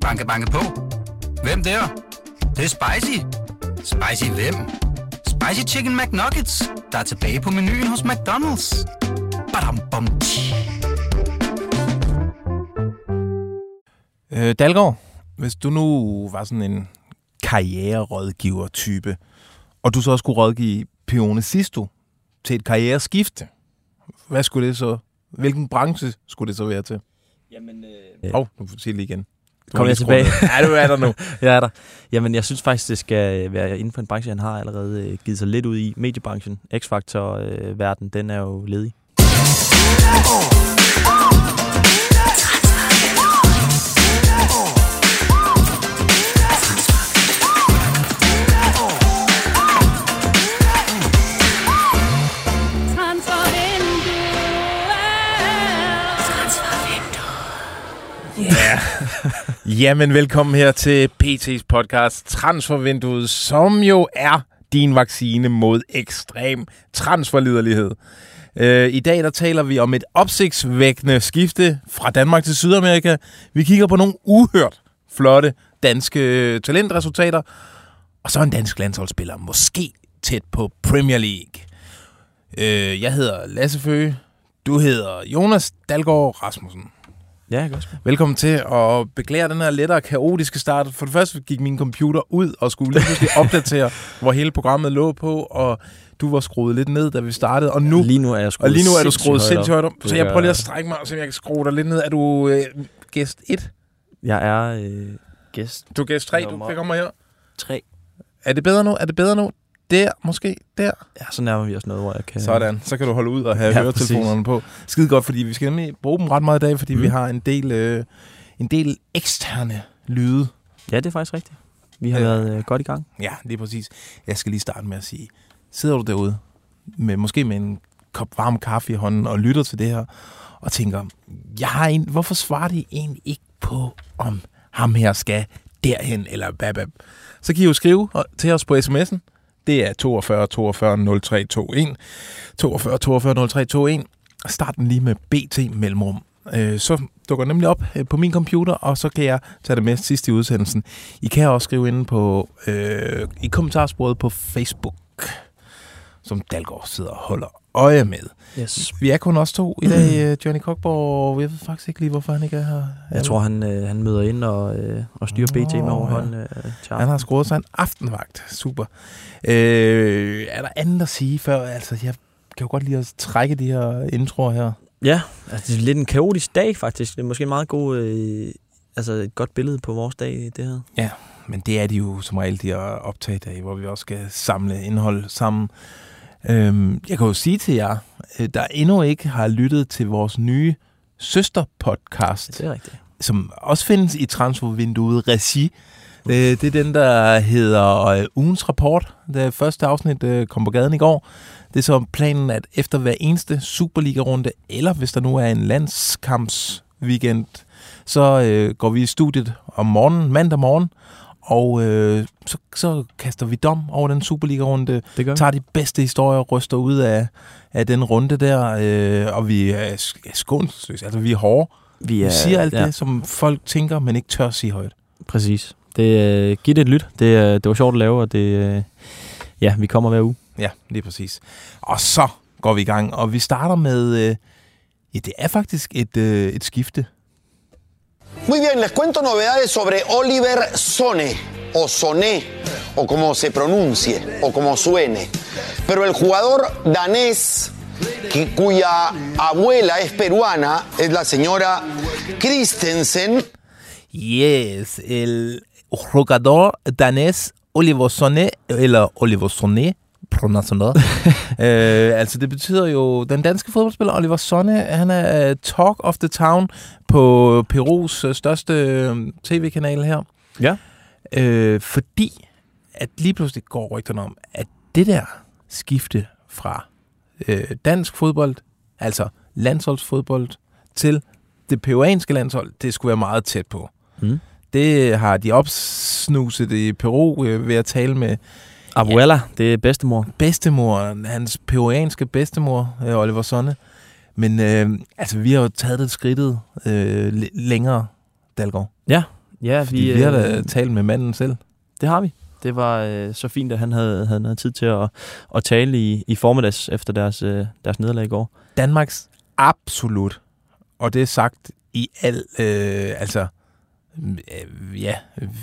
Banke, banke på. Hvem der? Det, det er spicy. Spicy hvem? Spicy Chicken McNuggets, der er tilbage på menuen hos McDonald's. Badum, bom. Øh, Dalgaard, hvis du nu var sådan en karriererådgiver-type, og du så også skulle rådgive Pione Sisto til et karriereskifte, hvad skulle det så? Hvilken branche skulle det så være til? Jamen, Åh, øh, oh, nu får du sige det igen. Du Kom jeg lige tilbage? Ja, du er der nu. jeg er der. Jamen, jeg synes faktisk, det skal øh, være inden for en branche, han har allerede øh, givet sig lidt ud i. Mediebranchen, X-Factor-verden, den er jo ledig. Jamen, velkommen her til PT's podcast Transfervinduet, som jo er din vaccine mod ekstrem transferliderlighed. Øh, I dag der taler vi om et opsigtsvækkende skifte fra Danmark til Sydamerika. Vi kigger på nogle uhørt flotte danske øh, talentresultater, og så en dansk landsholdsspiller, måske tæt på Premier League. Øh, jeg hedder Lasse Føge. Du hedder Jonas Dalgaard Rasmussen. Ja, jeg sgu. Velkommen til at beklage den her lettere kaotiske start. For det første gik min computer ud og skulle lige pludselig opdatere, hvor hele programmet lå på, og du var skruet lidt ned, da vi startede. Og nu, Lige nu er jeg skruet og lige nu er du skruet sindssygt højt op. Så jeg prøver lige at strække mig, så jeg kan skrue dig lidt ned. Er du øh, gæst 1? Jeg er øh, gæst Du er gæst 3, du Nummer- kan komme her. 3. Er det bedre nu? Er det bedre nu? Der, måske? Der? Ja, så nærmer vi os noget, hvor jeg kan... Sådan, så kan du holde ud og have Ja, høretelefonerne på. Skide godt, fordi vi skal nemlig bruge dem ret meget i dag, fordi mm. vi har en del, øh, en del eksterne lyde. Ja, det er faktisk rigtigt. Vi har Øh. været øh, godt i gang. Ja, lige præcis. Jeg skal lige starte med at sige, sidder du derude, med, måske med en kop varm kaffe i hånden, og lytter til det her, og tænker, jeg har en, hvorfor svarer de egentlig ikke på, om ham her skal derhen, eller babab? Så kan I jo skrive til os på sms'en. Det er 42 42 0321. 42 42 0321. Start den lige med BT mellemrum. Øh, Så dukker nemlig op øh, på min computer, og så kan jeg tage det med sidst i udsendelsen. I kan også skrive inde på øh, i kommentarsporet på Facebook, som Dalgaard sidder og holder øje med. Yes. Vi er kun os to i dag, øh, Johnny Kokborg. Jeg ved faktisk ikke lige, hvorfor han ikke er her. Jeg tror, han, øh, han møder ind og, øh, og styrer BT med ja. overhånd øh, til Han har skruet sig en aftenvagt. Super. Øh, er der andet at sige før? Altså, jeg kan jo godt lide at trække de her introer her. Ja, altså, det er lidt en kaotisk dag faktisk. Det er måske en meget god, øh, altså et godt billede på vores dag, det her. Men det er de jo som regel de her optagedage, hvor vi også skal samle indhold sammen. Øhm, jeg kan jo sige til jer, øh, der endnu ikke har lyttet til vores nye søsterpodcast, Det er rigtigt. som også findes i transfervinduet Regi. Det, det er den, der hedder øh, Ugens Rapport. Det første afsnit øh, kom på gaden i går. Det er så planen, at efter hver eneste Superliga-runde, eller hvis der nu er en landskampsweekend, så øh, går vi i studiet om morgenen, mandag morgen, og øh, så, så kaster vi dom over den Superliga-runde, Det gør vi. tager de bedste historier, ryster ud af, af den runde der, øh, og vi er sk- skånsløse. Altså, vi er hårde. Vi, Vi er, siger alt ja, det, som folk tænker, men ikke tør sige højt. Præcis. Det, øh, giv det et lyt. Det, øh, det var sjovt at lave, og det, øh, ja, vi kommer hver uge. Ja, lige præcis. Og så går vi i gang, og vi starter med... Øh, ja, det er faktisk et, øh, et skifte. Muy bien, les cuento novedades sobre Oliver Sone, o Soné, o como se pronuncie, o como suene. Pero el jugador danés, que- cuya abuela es peruana, es la señora Christensen, Yes, el jugador danés Oliver Sonné, eller Oliver Sonné, pronuncieret. øh, altså det betyder jo, den danske fodboldspiller Oliver Sonne, han er øh, talk of the town på Perus øh, største øh, tv-kanal her. Ja. Øh, fordi at lige pludselig går rygterne om, at det der skifte fra øh, dansk fodbold, altså landsholdsfodbold, til det peruanske landshold, det skulle være meget tæt på. Mm. Det har de opsnuset i Peru øh, ved at tale med Abuela, det er bedstemor. bedstemor, hans peruanske bedstemor, øh, Oliver Sonne. Men øh, altså, vi har jo taget det skridtet øh, længere. Dalgaard. Ja, ja Fordi vi, vi har da øh, talt med manden selv. det har vi. Det var øh, så fint, at han havde, havde noget tid til at, at tale i, i formiddags efter deres, øh, deres nederlag i går. Danmarks absolut, og det er sagt i al, øh, altså, øh, ja,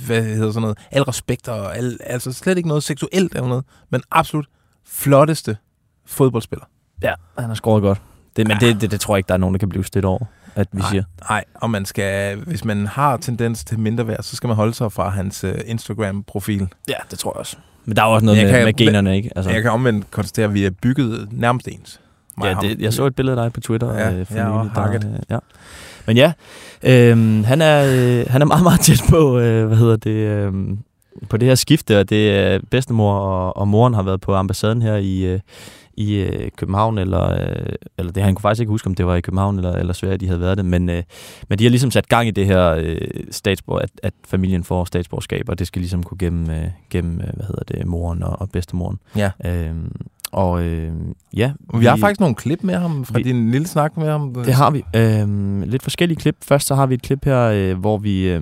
hvad hedder sådan noget, al respekt og al, altså slet ikke noget seksuelt eller noget, men absolut flotteste fodboldspiller. Ja, han har scoret godt. Det, men Ja. det, det, det tror jeg ikke, der er nogen, der kan blive stødt over, at vi Nej. siger. Nej, og man skal, hvis man har tendens til mindre værd, så skal man holde sig fra hans øh, Instagram-profil. Ja, det tror jeg også. Men der er også noget Jeg med, kan- med generne, ikke? Altså. Jeg kan omvendt konstatere, at vi er bygget nærmest ens. Ja, det, jeg så et billede af dig på Twitter Ja, øh, for ja, og nylig, der, øh, ja. Men ja, øh, han, er, øh, han er meget, meget tæt på, øh, hvad hedder det, øh, på det her skifte, og det er bedstemor og, og moren har været på ambassaden her i, øh, i øh, København, eller, øh, eller det han kunne faktisk ikke huske, om det var i København eller, eller Sverige, de havde været det, men, øh, men de har ligesom sat gang i det her øh, statsborg, at, at familien får statsborgerskab, og det skal ligesom gå gennem, øh, gennem øh, hvad hedder det, moren og, og bedstemoren. Ja. Øh, og øh, ja, Vi har faktisk nogle klip med ham, fra vi- din lille snak med ham. det har vi. Øhm, lidt forskellige klip. Først så har vi et klip her, øh, hvor vi, øh,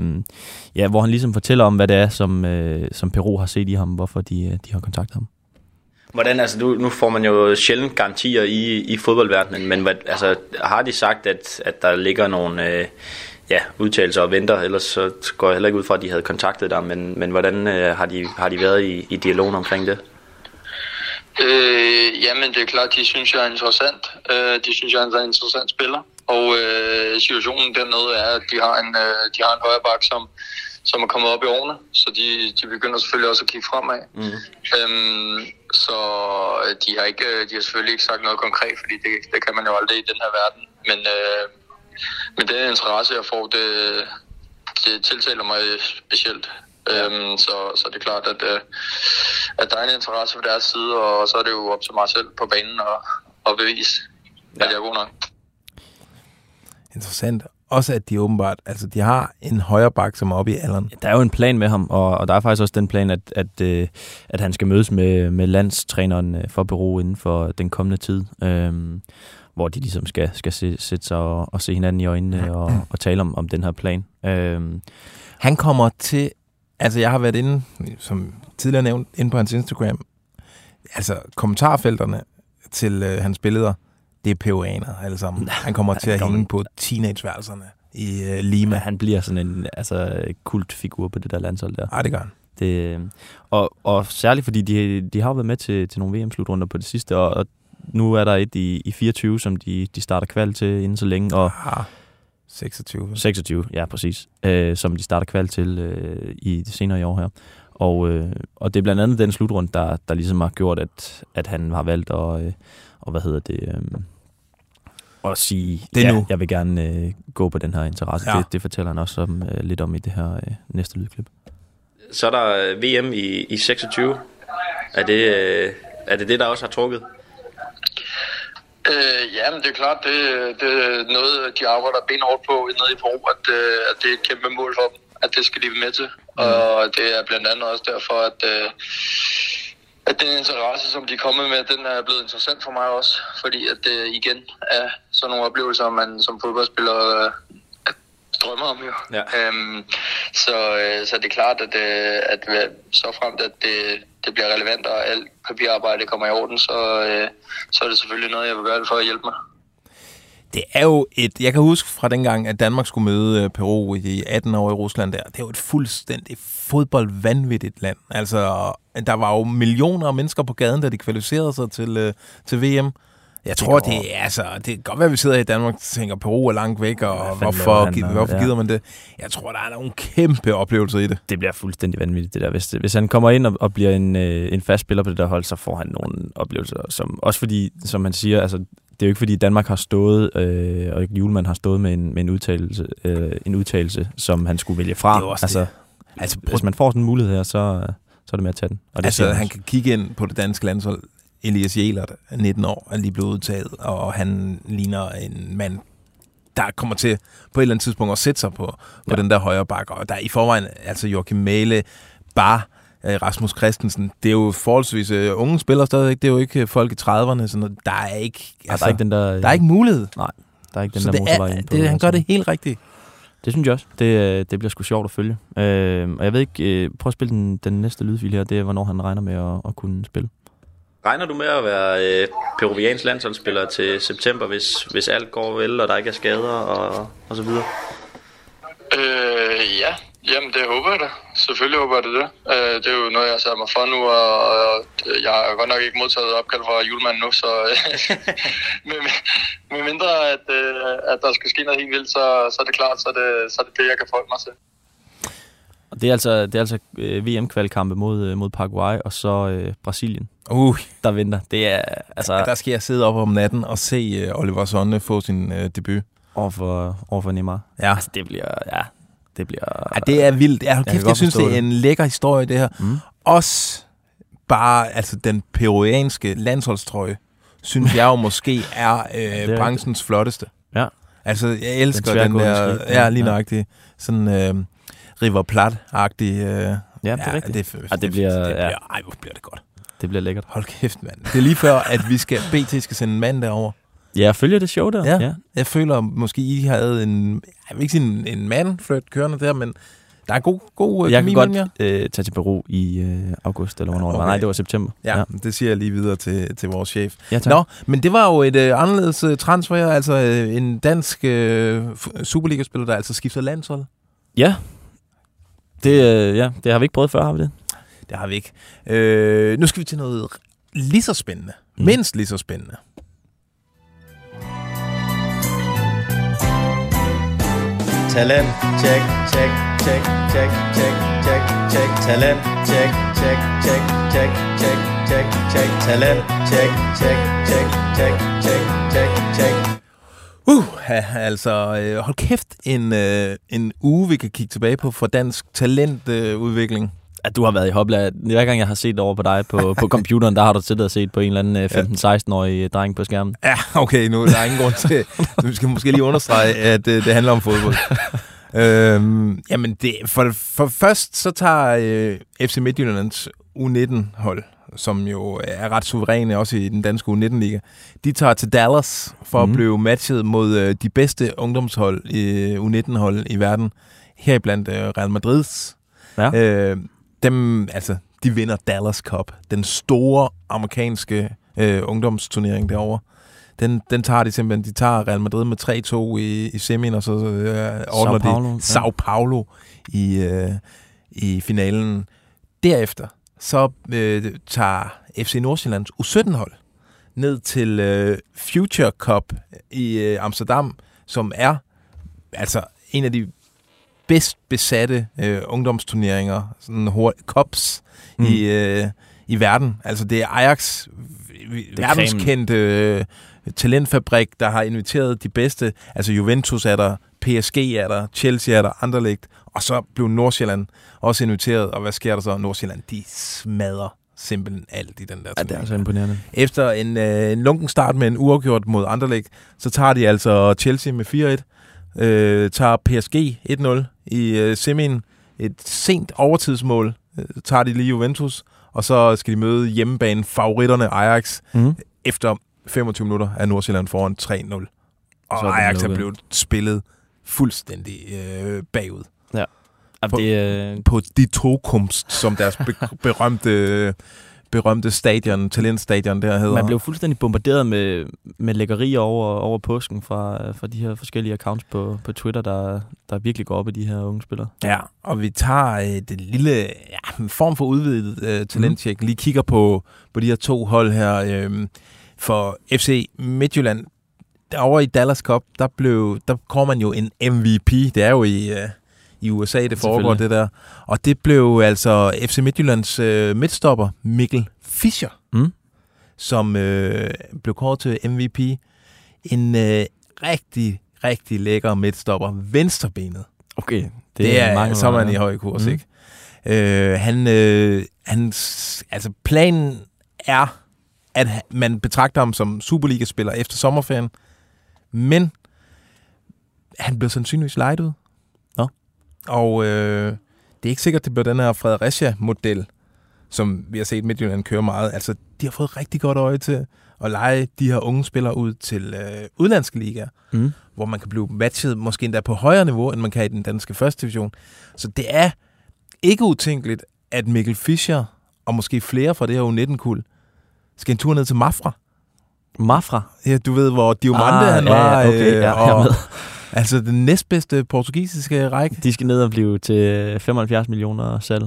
ja, hvor han ligesom fortæller om, hvad det er, som, øh, som Peru har set i ham, hvorfor de, øh, de har kontaktet ham. Hvordan, altså nu, nu får man jo sjældent garantier i, i fodboldverdenen, men hvad, altså, har de sagt, at, at der ligger nogle øh, ja, udtalelser og venter, ellers så går jeg heller ikke ud fra, at de havde kontaktet dig, men, men hvordan øh, har, de, har de været i, i dialogen omkring det? Øh, jamen, det er klart, de synes, jeg er interessant. Øh, de synes, jeg er en interessant spiller. Og øh, situationen dernede er, at de har en, øh, de har en højre bak, som, som er kommet op i årene. Så de, de begynder selvfølgelig også at kigge fremad. Mm. Øhm, så de har, ikke, de har selvfølgelig ikke sagt noget konkret, fordi det, det kan man jo aldrig i den her verden. Men, øh, men den interesse, jeg får, det, det tiltaler mig specielt. Øhm, så, så det er klart, at, øh, at der er en interesse fra deres side, og så er det jo op til mig selv på banen at, at bevise, ja. at jeg er god nok. Interessant. Også at de åbenbart, altså de har en højre bak, som er oppe i alderen. Der er jo en plan med ham, og, og der er faktisk også den plan, at, at, øh, at han skal mødes med, med landstræneren øh, for Peru inden for den kommende tid. Øhm, hvor de ligesom skal, skal se, sætte sig og, og se hinanden i øjnene og, og tale om, om den her plan. Øhm, Han kommer til, altså jeg har været inde, som tidligere nævnt, inde på hans Instagram, altså kommentarfelterne til øh, hans billeder, det er peruaner alle sammen. Han kommer til at hænge på teenageværelserne i øh, Lima. han bliver sådan en altså, kultfigur på det der landshold der. Ej, det gør han. Det, og, og særligt fordi de, de har været med til, til nogle VM-slutrunder på det sidste, og, og nu er der et i, i 24, som de, de starter kval til inden så længe, og Ah, 26. 26, ja præcis, øh, som de starter kval til øh, i det senere i år her. Og, øh, og det er blandt andet den slutrunde, der, der ligesom har gjort, at, at han har valgt at, øh, og hvad hedder det, øh, at sige, Det ja, nu. jeg vil gerne øh, gå på den her interesse. Ja. Det, det fortæller han også om, øh, lidt om i det her øh, næste lydklip. Så er der øh, VM i, i 26. Er det, øh, er det det, der også har trukket? Øh, ja, men det er klart, det, det er noget, de arbejder benhårdt på nede i Peru, at, øh, at det er et kæmpe mål for dem, at det skal de være med til. Mm. Og det er blandt andet også derfor, at, øh, at den interesse, som de er kommet med, den er blevet interessant for mig også. Fordi at det igen er sådan nogle oplevelser, man som fodboldspiller øh, drømmer om jo. Ja. Øhm, så, øh, så det er klart, at, øh, at øh, så fremt, at det, det bliver relevant, og alt papirarbejde kommer i orden, så, øh, så er det selvfølgelig noget, jeg vil gøre for at hjælpe mig. Det er jo et... Jeg kan huske fra dengang, at Danmark skulle møde Peru i 18 år i Rusland der. Det er jo et fuldstændig fodboldvanvittigt land. Altså, der var jo millioner af mennesker på gaden, da de kvalificerede sig til, til VM. Jeg tror, det, det er altså... Det kan godt være, at vi sidder i Danmark og tænker, Peru er langt væk, og fanden hvorfor, han, og- hvorfor ja. gider man det? Jeg tror, der er nogle kæmpe oplevelser i det. det bliver fuldstændig vanvittigt, det der. Hvis, hvis han kommer ind og, og bliver en, øh, en fast spiller på det der hold, så får han nogle oplevelser, som også fordi, som man siger, altså, det er jo ikke fordi Danmark har stået, øh, og Julemand har stået med en, med en, udtalelse, øh, en udtalelse, som han skulle vælge fra. Det også altså, det. Altså, hvis man får sådan en mulighed her, så, så er det med at tage den. Og det Altså, han kan kigge ind på det danske landshold. Elias Jelert er 19 år, er lige blevet udtaget, og han ligner en mand, der kommer til på et eller andet tidspunkt at sætte sig på, på Ja. den der højre bakke. Og der er i forvejen, altså Joachim Mæle, Bar, øh, Rasmus Christensen, det er jo forholdsvis uh, unge spillere stadigvæk, det er jo ikke øh, folk i 30'erne, så der er ikke, Altså, der er ikke den der, der er ikke mulighed. der er ikke den så der det motorvej er, på. det, han gør altså. det helt rigtigt. Det synes jeg også. Det, det bliver sgu sjovt at følge. Øh, og jeg ved ikke, øh, prøv at spille den, den næste lydfil her. Det er, hvornår han regner med at, at kunne spille. Regner du med at være øh, peruviansk landsholdsspiller til september, hvis, hvis alt går vel, og der ikke er skader og, og så videre? Øh, ja, jamen det håber jeg da. Selvfølgelig håber jeg det. det. Øh, det er jo noget, jeg har mig for nu, og, og jeg har godt nok ikke modtaget opkald fra julemanden nu, så øh, med, med mindre, at, øh, at der skal ske noget helt vildt, så, så er det klart, så er det, så er det det, jeg kan forholde mig til. Og det er altså, det er altså øh, VM-kvalkampe mod, øh, mod Paraguay og så øh, Brasilien, Uh, der venter. Det er altså der skal jeg sidde op om natten og se uh, Oliver Sonne få sin uh, debut. over for, over for Neymar. Ja. Altså, det bliver... Ja, det bliver... Ja, det er vildt. Ja, kæft, jeg, godt synes, det er en lækker historie, det her. Mm. Også bare, altså den peruanske landsholdstrøje, synes jeg jo måske er øh, er branchens flotteste. Ja. Altså, jeg elsker den, tværgående der, ja, ja. lige Ja. nøjagtig, sådan øh, River Plat-agtig. Øh, Ja, det er rigtigt. Det, Ja, det bliver- det ja. bliver, ej, hvor bliver det godt. Det bliver lækkert. Hold kæft, mand. Det er lige før, at vi skal, BT skal sende en mand derover. Ja, jeg følger det show der. Ja. ja. Jeg føler, måske I havde en, jeg vil ikke sige en, en mandflirt kørende der, men der er god, god øh, Jeg kan godt jer. øh, tage til Peru i øh, august, eller hvornår det. Okay. Nej, det var september. Ja, ja, det siger jeg lige videre til, til vores chef. ja tak. Nå, men det var jo et øh, anderledes øh, transfer, altså øh, en dansk øh, Superliga-spiller, der altså skifter landshold. Ja. Det, øh, ja, det har vi ikke prøvet før, har vi det? Det har vi ikke. Øh, nu skal vi til noget lige så spændende. Mm. Mm. Mindst lige så spændende. Talent, check, check, check, check, check, check, check. Talent, check, check, check, check, check, check, check. Talent, check, check, check, check, check, check, check. Uh, altså, øh, hold kæft, en, øh, en uge, vi kan kigge tilbage på for dansk talentudvikling. Øh. At du har været i hopla. Hver gang jeg har set over på dig på, på computeren, der har du siddet og set på en eller anden øh, 15-16-årig dreng på skærmen. Ja, okay, nu er der ingen grund til. Nu skal måske lige understrege, at øh, det handler om fodbold. øhm, jamen, det, for, for først så tager øh, FC Midtjyllands U19-hold, som jo er ret suveræne også i den danske U19-liga, de tager til Dallas for mm. at Mhm. blive matchet mod øh, de bedste ungdomshold, i U19-hold i verden. Heriblandt øh, Real Madrids. Ja. Øh, dem, altså, de vinder Dallas Cup, den store amerikanske øh, ungdomsturnering derovre. Den, den tager de simpelthen. De tager Real Madrid med 3-2 i, i semien, og så øh, ordner Paulo, de. Sao Paulo i, øh, i finalen. Derefter så øh, tager FC Nordsjællands U17-hold ned til øh, Future Cup i øh, Amsterdam, som er altså en af de bedst besatte øh, ungdomsturneringer, sådan hurtigt, cups mm. I, øh, i verden. Altså det er Ajax, er verdenskendte øh, talentfabrik, der har inviteret de bedste. Altså Juventus er der, PSG er der, Chelsea er der, Anderlecht, og så blev Nordsjælland også inviteret, og hvad sker der så? Nordsjælland, de smadrer simpelthen alt i den der Ja, det er altså imponerende. Efter en, øh, en lunken start med en uafgjort mod Anderlecht, så tager de altså Chelsea med 4-1, øh, tager PSG 1-0 i øh, semien, et sent overtidsmål, øh, tager de lige Juventus, og så skal de møde hjemmebane favoritterne Ajax. Mm. Efter 25 minutter er Nordsjælland foran 3-0. Og Så er Ajax er blevet spillet fuldstændig øh, bagud. Ja, På- det, øh, På de to kumst, som deres be- berømte, berømte stadion, talentstadion der hedder. man blev fuldstændig bombarderet med, med lækkerier over, over påsken fra, fra de her forskellige accounts på, på Twitter, der, der virkelig går op i de her unge spillere. Ja, og vi tager øh, det lille ja, form for udvidet øh, talenttjek. Lige kigger på, på de her to hold her. Øh, for FC Midtjylland, derovre i Dallas Cup, der, blev, der kommer man jo en MVP. Det er jo i, øh, i USA, det foregår det der. Og det blev altså FC Midtjyllands øh, midtstopper, Mikkel Fischer, Mm. som øh, blev kåret til MVP. En øh, rigtig, rigtig lækker midtstopper. Venstrebenet. Okay, det, Det er, mange så er man i høj kurs, Mm. ikke? Øh, han, øh, hans, altså planen er, at man betragter ham som Superliga-spiller efter sommerferien, men han blev sandsynligvis lejet ud. Nå. Og øh, det er ikke sikkert, det bliver den her Fredericia-model, som vi har set Midtjylland køre meget. Altså, de har fået rigtig godt øje til at lege de her unge spillere ud til øh, udlandske ligaer, Mm. hvor man kan blive matchet måske endda på højere niveau, end man kan i den danske første division. Så det er ikke utænkeligt, at Mikkel Fischer og måske flere fra det her U19-kul skal en tur ned til Mafra. Mafra. Ja, du ved, hvor Diomande Ah, han ja, var. ja, okay, ja, jeg er og, med. altså den næstbedste portugisiske række. De skal ned og blive til 75 millioner salg.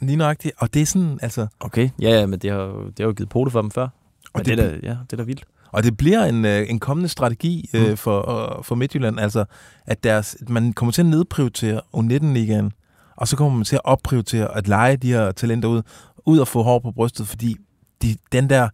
Lige nøjagtigt. Og det er sådan, altså... Okay. Ja, ja, men det har, jo- det har jo givet pote for dem før. Og det, det- det, er da, ja, det er da vildt. Og det bliver en, øh, en kommende strategi øh, Mm. for, øh, for Midtjylland, altså at deres, man kommer til at nedprioritere U19-ligaen, og så kommer man til at opprioritere at lege de her talenter ud, ud og få hår på brystet, fordi de, den der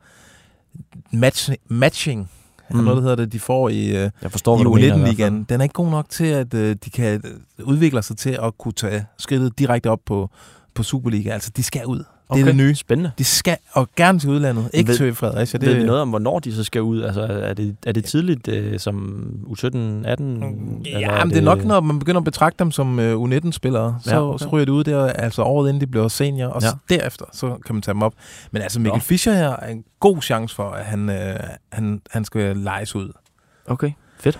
match, matching, mm. Mm. noget der hedder det, de får i, øh, Jeg forstår, i hvad du mener. i hvert fald. U19-ligaen, den er ikke god nok til, at øh, de kan øh, udvikle sig til at kunne tage skridtet direkte op på, på Superliga. Altså, de skal ud. Det er Okay, det nye. Spændende. De skal, og gerne til udlandet. Ikke Ved- til Fredericia. Det... Ved vi Det, noget om, hvornår de så skal ud? Altså, er det, er det tidligt øh, som U17, 18? Ja, men det er nok, når man begynder at betragte dem som uh, U19-spillere, så, Ja, okay. okay. så ryger det ud der, altså året inden de bliver senior, og ja. så derefter, så kan man tage dem op. Men altså Mikkel Nå. Fischer her er en god chance for, at han, øh, han, han skal lejes ud. Okay, fedt.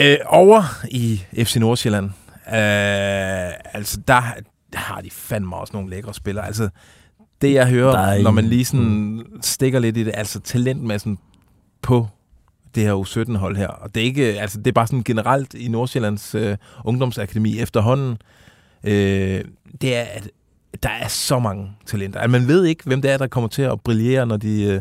Øh, over i FC Nordsjælland, øh, altså der, der har de fandme også nogle lækre spillere. Altså det jeg hører, er når man lige sådan stikker lidt i det, altså talentmassen på det her U17-hold her. Og det er ikke, altså det er bare sådan generelt i Nordsjællands øh, ungdomsakademi efterhånden. Øh, det er, at der er så mange talenter. Altså, man ved ikke, hvem det er, der kommer til at brillere, når de... Øh,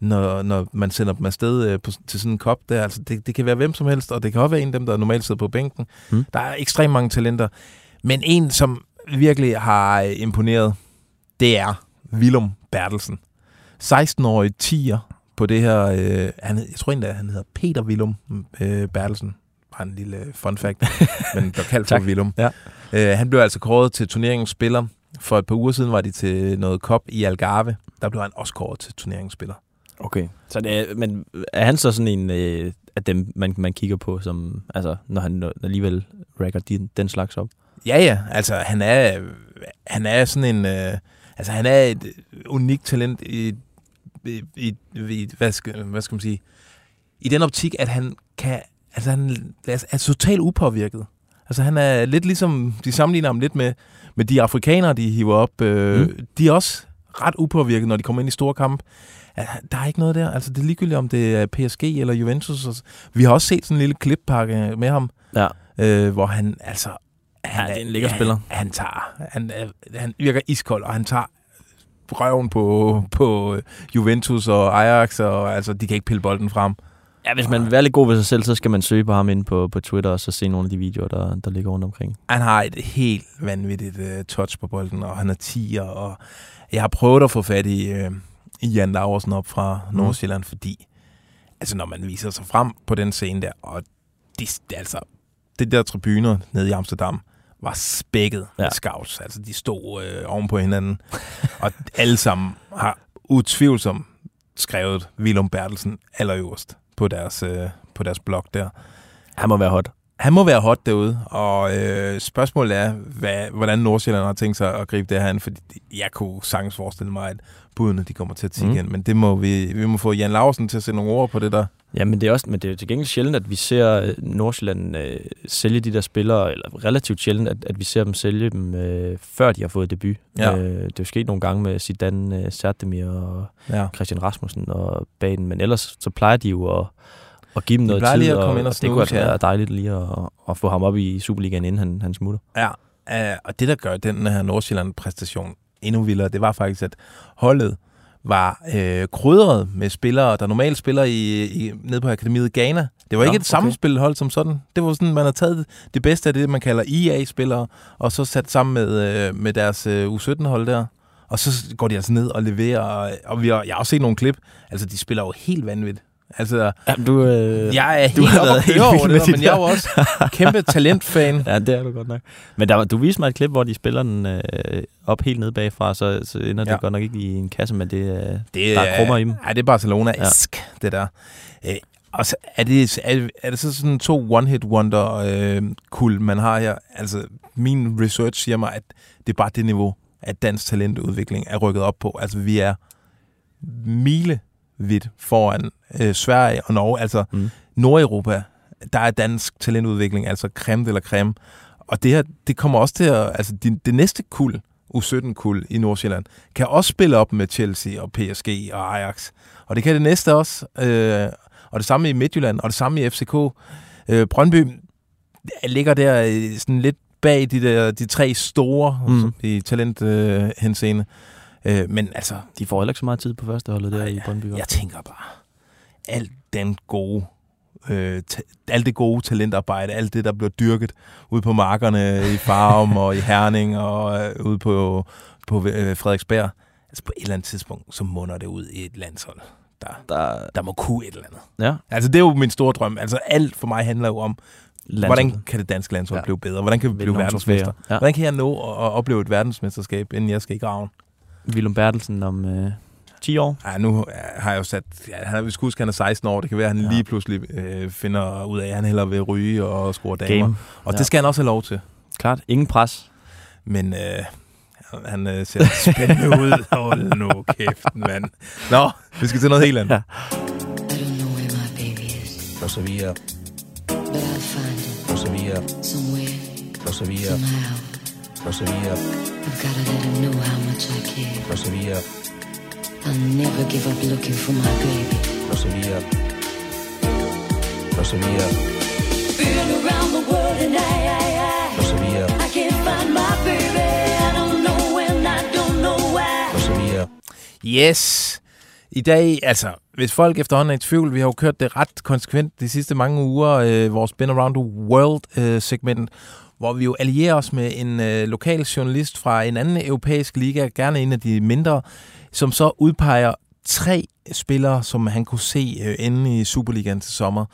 når, når man sender dem afsted øh, på, til sådan en kop der. Altså, det, det kan være hvem som helst, og det kan også være en af dem, der normalt sidder på bænken. Mm. Mm. Der er ekstremt mange talenter. Men en, som virkelig har øh, imponeret, det er Willum Bertelsen. 16-årig tiger på det her... Øh, han, jeg tror at han hedder Peter Willum øh, Bertelsen. Bare en lille øh, fun fact. men der kaldt for Tak. Willum. Ja. Øh, han blev altså kåret til turneringens spiller. For et par uger siden var de til noget kop i Algarve. Der blev han også kåret til turneringens spiller. Okay. Så det er, men er han så sådan en øh, af dem, man, man kigger på, som, altså, når han alligevel rækker de, den slags op? Ja, ja. Altså, han er, han er sådan en... Øh, altså, han er et unikt talent i, i, i, i hvad, skal, hvad skal man sige? I den optik, at han kan... Altså, han er, er totalt upåvirket. Altså, han er lidt ligesom... De sammenligner ham lidt med, med de afrikanere, de hiver op. Øh, Mm. De er også ret upåvirket, når de kommer ind i store kamp. Der er ikke noget der. Altså, det er ligegyldigt, om det er PSG eller Juventus. Vi har også set sådan en lille klippakke med ham, Ja. øh, hvor han altså... Han det er en lækker spiller. Han, han tager... Han, han virker iskold, og han tager røven på, på Juventus og Ajax, og altså, de kan ikke pille bolden frem. Ja, hvis man vil være lidt god ved sig selv, så skal man søge på ham ind på, på Twitter, og så se nogle af de videoer, der, der ligger rundt omkring. Han har et helt vanvittigt uh, touch på bolden, og han er 10'er, og jeg har prøvet at få fat i, uh, i Jan Laversen op fra Mm. Nordsjælland, fordi altså, når man viser sig frem på den scene der, og de, altså, det der tribuner nede i Amsterdam, var spækket ja. Med scouts. Altså, de stod øh, oven på hinanden, og alle sammen har utvivlsomt skrevet Willum Bertelsen allerøverst på deres, øh, på deres blog der. Han må være hot. Han må være hot derude, og øh, spørgsmålet er, hvad, hvordan Nordsjælland har tænkt sig at gribe det her an, fordi jeg kunne sagtens forestille mig, at budene de kommer til at tige Mm. igen, men det må vi, vi må få Jan Larsen til at sætte nogle ord på det der. Ja, men det er også, men det er jo til gengæld sjældent, at vi ser øh, Nordsjælland øh, sælge de der spillere, eller relativt sjældent, at, at vi ser dem sælge dem, øh, før de har fået debut. Ja. Øh, det er jo sket nogle gange med Zidane, øh, Sertemir og Ja. Christian Rasmussen og Baden, men ellers så plejer de jo at, at give dem De noget tid, lige at komme ind og det kunne altså ja. være dejligt lige at, at få ham op i Superligaen, inden han, han smutter. Ja, øh, og det der gør den her Nordsjælland-præstation endnu vildere, det var faktisk, at holdet var øh, krydret med spillere, der normalt spiller i, i, nede på akademiet Ghana. Det var Nå, ikke et okay. sammenspillet hold som sådan. Det var sådan, man har taget det bedste af det, man kalder EA-spillere, og så sat sammen med, øh, med deres øh, U17-hold der. Og så går de altså ned og leverer, og, og vi har, jeg har også set nogle klip. Altså, de spiller jo helt vanvittigt. Altså, Ja, du, øh, jeg er du helt har oppe at køre over det, men jeg er jo også kæmpe talentfan. Ja, det er du godt nok. Men der, du viste mig et klip, hvor de spiller den øh, op helt ned bagfra, så, så ender det Ja. godt nok ikke i en kasse, men det, øh, Det der er krummer i dem. Ja, det er Barcelona-esk, ja. det der. Øh, og så er det, er, det- er det så sådan to one-hit wonder øh, kul, man har her? Altså, min research siger mig, at det er bare det niveau, at dansk talentudvikling er rykket op på. Altså, vi er milevidt foran øh, Sverige og Norge. Altså, Mm. Nordeuropa, der er dansk talentudvikling, altså creme eller creme. Og det her, det kommer også til at, altså det, det næste kul, U17-kul i Nordsjælland, kan også spille op med Chelsea og PSG og Ajax. Og det kan det næste også. Øh, og det samme i Midtjylland, og det samme i FCK. Øh, Brøndby ligger der øh, sådan lidt bag de, der, de tre store Mm. i talenthenseende. Øh, henseende. øh, men altså, De får heller ikke så meget tid på første holdet der i Brøndby. jeg tænker bare, alt den gode, øh, alt det gode talentarbejde, alt det, der bliver dyrket ude på markerne i Farum og i Herning og øh, ude på, på øh, Frederiksberg, altså på et eller andet tidspunkt, så munder det ud i et landshold, der, Der, der må kunne et eller andet. ja, Altså det er jo min store drøm. Altså alt for mig handler jo om, landsholdet. hvordan kan det danske landshold Ja. blive bedre? Hvordan kan vi blive verdensmester? Ja. Hvordan kan jeg nå at, at opleve et verdensmesterskab, inden jeg skal i graven? Willum Bertelsen om øh, 10 år. Ja, nu har jeg jo sat... Ja, han er, vi skal huske, han er 16 år. Det kan være, at han Ja. lige pludselig øh, finder ud af, at han hellere vil ryge og score damer. Game. Og Ja. det skal han også have lov til. Klart. Ingen pres. Men øh, han øh, ser spændende ud. Hold nu kæft, mand. Nå, vi skal til noget helt andet. Ja. Og så videre, og så videre, somewhere, og så videre, somehow. og så videre, I've gotta let him know how much I care. videre, I'll never give up looking for my baby. så videre, Been around the world and I, I, I, videre, I can't find my baby. I don't know when, I don't know why. videre. Yes. I dag, altså, hvis folk efterhånden er i tvivl, vi har jo kørt det ret konsekvent de sidste mange uger, øh, vores Been Around the World-segment, hvor vi jo allierer os med en øh, lokal journalist fra en anden europæisk liga, gerne en af de mindre, som så udpeger tre spillere, som han kunne se øh, inde i Superligaen til sommer.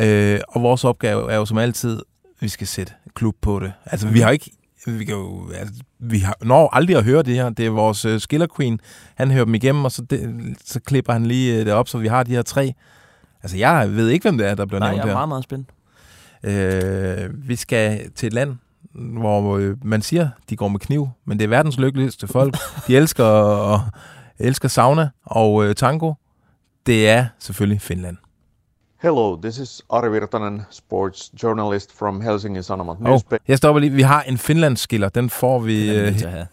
Øh, og vores opgave er jo som altid, vi skal sætte klub på det. Altså, vi har ikke vi kan jo, altså, vi har, når aldrig at høre det her. Det er vores uh, skiller queen. Han hører dem igennem, og så, det, så klipper han lige uh, det op, så vi har de her tre. Altså, jeg ved ikke, hvem det er, der bliver Nej, nævnt jeg er her. meget, meget spændt. Øh, vi skal til et land, hvor øh, man siger, de går med kniv, men det er verdens lykkeligste folk. De elsker, og, elsker sauna og øh, tango. Det er selvfølgelig Finland. Hello, this is Ari Virtanen, sports journalist from Helsinki Sanomat Oh, newspaper. jeg stopper lige. Vi har en Finlandsskiller. Den får vi... Den er vi Øh, nødt til at have.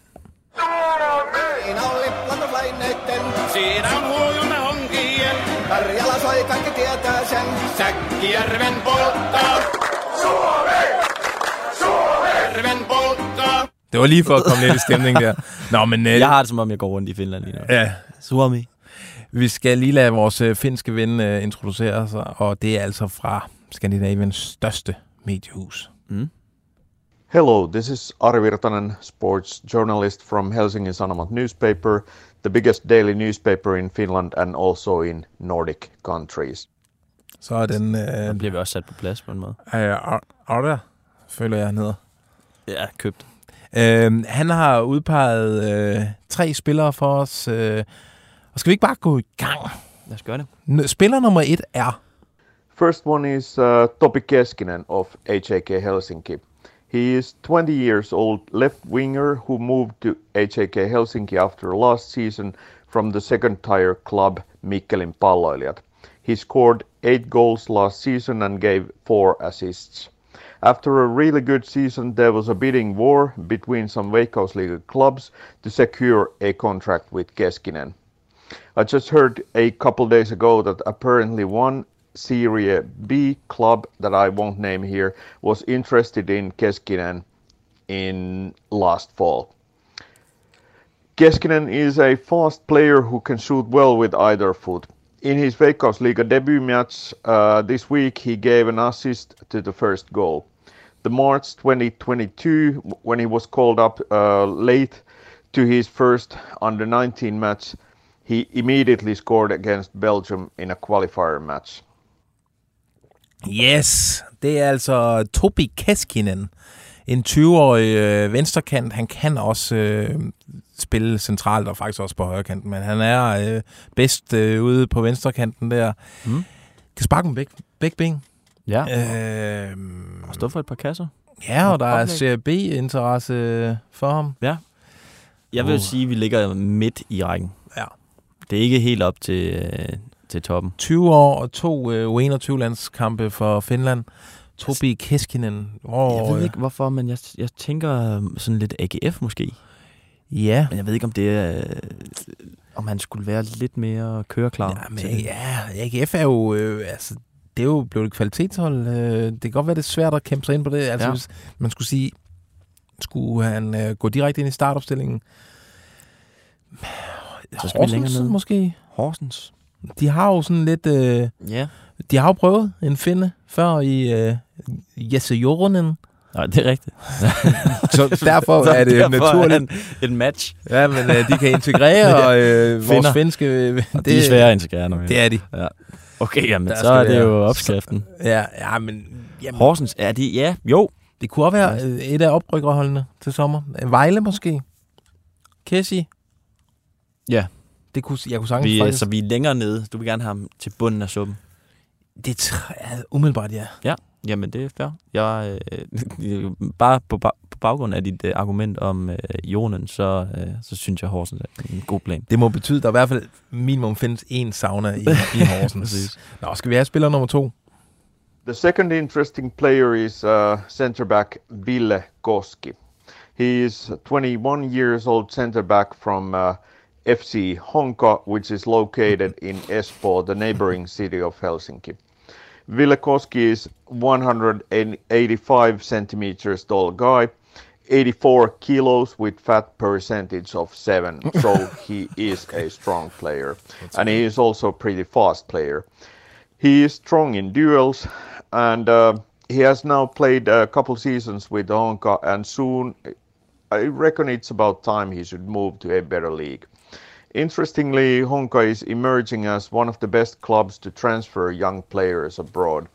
Det var lige for at komme lidt i stemning der. Nå, men... Øh, Jeg har det, som om jeg går rundt i Finland lige nu. Ja, Suomi. Vi skal lige lade vores øh, finske ven øh, introducere sig, og det er altså fra Skandinaviens største mediehus. Mm. Hello, this is Ari Virtanen, sports journalist from Helsinki Sanomat newspaper, the biggest daily newspaper in Finland and also in Nordic countries. Så er den øh, bliver vi også sat på plads på en måde. øh, Arda, føler jeg, han hedder. Ja, købt. Øh, han har udpeget øh, tre spillere for os. Øh, og skal vi ikke bare gå i gang? Lad os gøre det. N- Spiller nummer et er... First one is uh, Topi Keskinen of HAK Helsinki. He is 20 years old left winger who moved to HAK Helsinki after last season from the second tier club Mikkelin Palloilijat. He scored eight goals last season and gave four assists. After a really good season, there was a bidding war between some Veikkausliiga clubs to secure a contract with Keskinen. I just heard a couple days ago that apparently one Serie B club that I won't name here was interested in Keskinen in last fall. Keskinen is a fast player who can shoot well with either foot. In his Veikkausliiga debut match uh, this week, he gave an assist to the first goal. The March 2022, when he was called up uh, late to his first under 19 match, he immediately scored against Belgium in a qualifier match. Yes, det er altså Topi Keskinen. En 20-årig øh, venstrekant. Han kan også øh, spille centralt og faktisk også på højre kanten, men han er øh, bedst øh, ude på venstrekanten der. Mm. Kan sparke med begge, begge ben. Ja, Øh, og stå for et par kasser. ja, og der er Oplæg. Serie B-interesse for ham. Ja. Jeg vil Uh. sige, at vi ligger midt i rækken. Ja. Det er ikke helt op til, øh, til toppen. 20 år og to øh, U21-landskampe for Finland. Tobi Keskinen. Hvor, Jeg ved ikke hvorfor, men jeg, jeg tænker øh, sådan lidt AGF måske. Ja. Men jeg ved ikke, om det er... øh, Om han skulle være lidt mere køreklar. Ja, men ja, AGF er jo, øh, altså, det er jo blevet et kvalitetshold. Øh, det kan godt være, det er svært at kæmpe sig ind på det. Altså, Ja. hvis man skulle sige, skulle han øh, gå direkte ind i startopstillingen? Så skal vi længere Horsens, måske? Horsens. De har jo sådan lidt... Øh, Ja. de har jo prøvet en finde før i øh, Jesse Joronen. Nej, det er rigtigt. Så derfor Så er det derfor naturligt. han en match. Ja, men øh, de kan integrere og, øh, vores finske... Øh, Og de er svære at integrere. Det er de. Ja. Okay, jamen, Der så er det være- jo opskriften. Ja, ja men... Jamen, Horsens, er de... Ja, jo. Det kunne også være øh, et af oprykkerholdene til sommer. Øh, Vejle måske. Kessi. Ja. Det kunne, jeg kunne sagtens Vi, faktisk... så vi er længere nede. Du vil gerne have ham til bunden af suppen. Det jeg umiddelbart, ja. Ja, jamen det er fair. Jeg, øh, bare på, på baggrund af dit øh, argument om øh, Jonen, så, øh, så synes jeg, Horsens er en god plan. Det må betyde, at der i hvert fald minimum findes én sauna i, i Horsens. Nå, skal vi have spiller nummer to? The second interesting player is uh, centre back Ville Koski. He is 21 years old centre back from uh, FC Honka, which is located in Espoo, the neighboring city of Helsinki. Ville Koski is 185 centimeters tall guy, 84 kilos with fat percentage of 7, so he is a strong player. and he is also a pretty fast player. He is strong in duels, and uh, he has now played a couple seasons with Honka, and soon I reckon it's about time he should move to a better league. Interestingly, Honka is emerging as one of the best clubs to transfer young players abroad.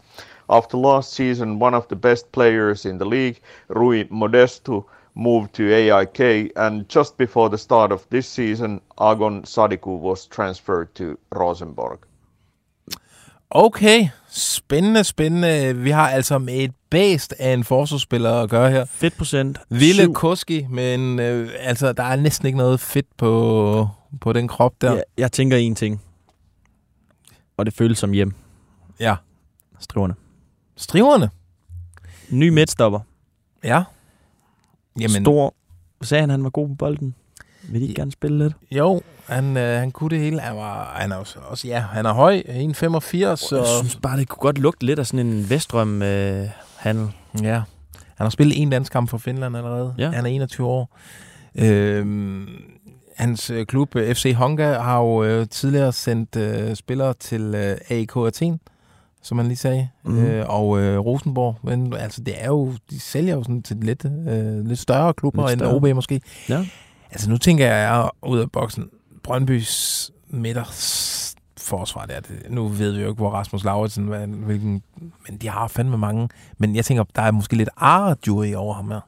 After last season, one of the best players in the league, Rui Modesto, moved to AIK, and just before the start of this season, Agon Sadiku was transferred to Rosenborg. Okay, spændende, spændende. Vi har altså med et bæst af en forsvarsspiller at gøre her. Fedt procent. Ville Syv. Koski, men øh, altså, der er næsten ikke noget fedt på, på den krop der. Jeg, jeg tænker en ting. Og det føles som hjem. ja. Striverne. Striverne. Ny midtstopper. Ja. Jamen. Stor. Sagde han, han var god på bolden? Vil de ikke gerne spille lidt? Jo, han, øh, han kunne det hele. Han, var, han er også, også, ja, han er høj, 1,85, så... Jeg synes bare, det kunne godt lugte lidt af sådan en Vestrøm øh, handel. Ja. Han har spillet en landskamp for Finland allerede. Ja. Han er 21 år. Øhm, hans øh, klub, øh, FC Honka, har jo øh, tidligere sendt øh, spillere til øh, AIK Athen, som man lige sagde, mm. øh, og øh, Rosenborg. Men altså, det er jo, de sælger jo sådan til lidt, øh, lidt større klubber Lidt end større. OB måske. Ja. Altså, nu tænker jeg, jeg er ud af boksen. Brøndbys midters forsvar der. Det, nu ved vi jo ikke, hvor Rasmus Lauritsen, hvad, hvilken, men de har fandme mange. Men jeg tænker, der er måske lidt Ara-jury over ham her.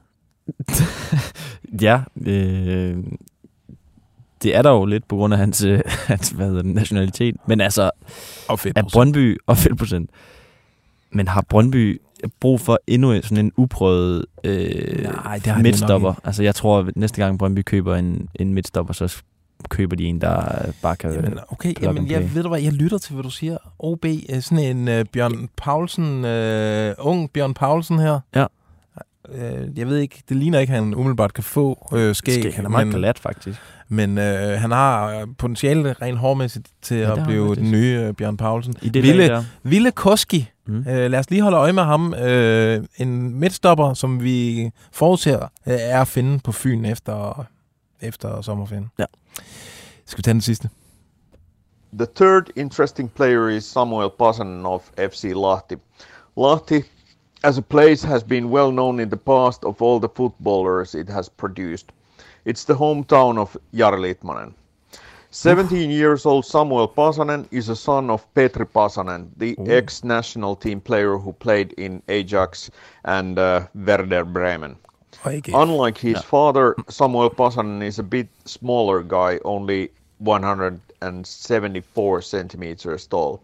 Ja, øh, det er der jo lidt på grund af hans, øh, hans hvad hedder nationalitet. Men altså, Og er Brøndby og fedtprocent. Men har Brøndby brug for endnu en- sådan en uprøvet øh, Nej, det midtstopper? Altså, jeg tror, at næste gang Brøndby køber en, en midtstopper, så køber de en, der øh, bare kan... Jamen, okay, jamen, jeg ved du hvad, jeg lytter til, hvad du siger. OB, øh, sådan en uh, Bjørn Paulsen, uh, ung Bjørn Paulsen her. Ja. Uh, jeg ved ikke, det ligner ikke, at han umiddelbart kan få uh, skæg. Skæg, han er meget glat, faktisk. Men øh, han har øh, potentiale rent hårdmæssigt til Ja, at blive den nye øh, Bjørn Paulsen. I det Ville. Ville Koski. Mm. Øh, lad os lige holde øje med ham. Øh, en midtstopper, som vi forudser øh, er at finde på Fyn efter, efter sommerferien. Ja. Skal vi tage den sidste? The third interesting player is Samuel Pasanen of FC Lahti. Lahti, as a place, has been well known in the past of all the footballers it has produced. It's the hometown of Jari Litmanen. 17 years old Samuel Pasanen is a son of Petri Pasanen, the ex national team player who played in Ajax and uh, Werder Bremen. Og. Unlike his father, Samuel Pasanen is a bit smaller guy, only 174 centimeters tall.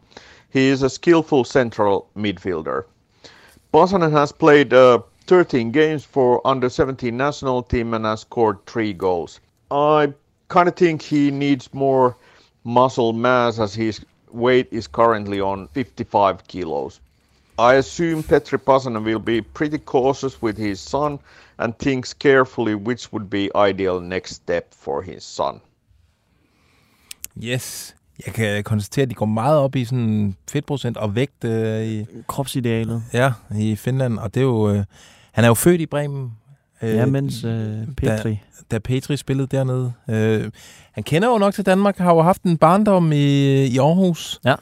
He is a skillful central midfielder. Pasanen has played uh, 13 games for under 17 national team and has scored three goals. I kind of think he needs more muscle mass as his weight is currently on 55 kilos. I assume Petri Pasanen will be pretty cautious with his son and thinks carefully which would be ideal next step for his son. Yes. Jeg kan konstatere, at de går meget op i sådan fedtprocent og vægt øh, i, Kropsidealet. ja, i Finland. Og det er jo... Øh, han er jo født i Bremen. Øh, Ja, mens øh, Petri... da Petri spillede dernede. Øh, han kender jo nok til Danmark, har jo haft en barndom i, i Aarhus. Ja.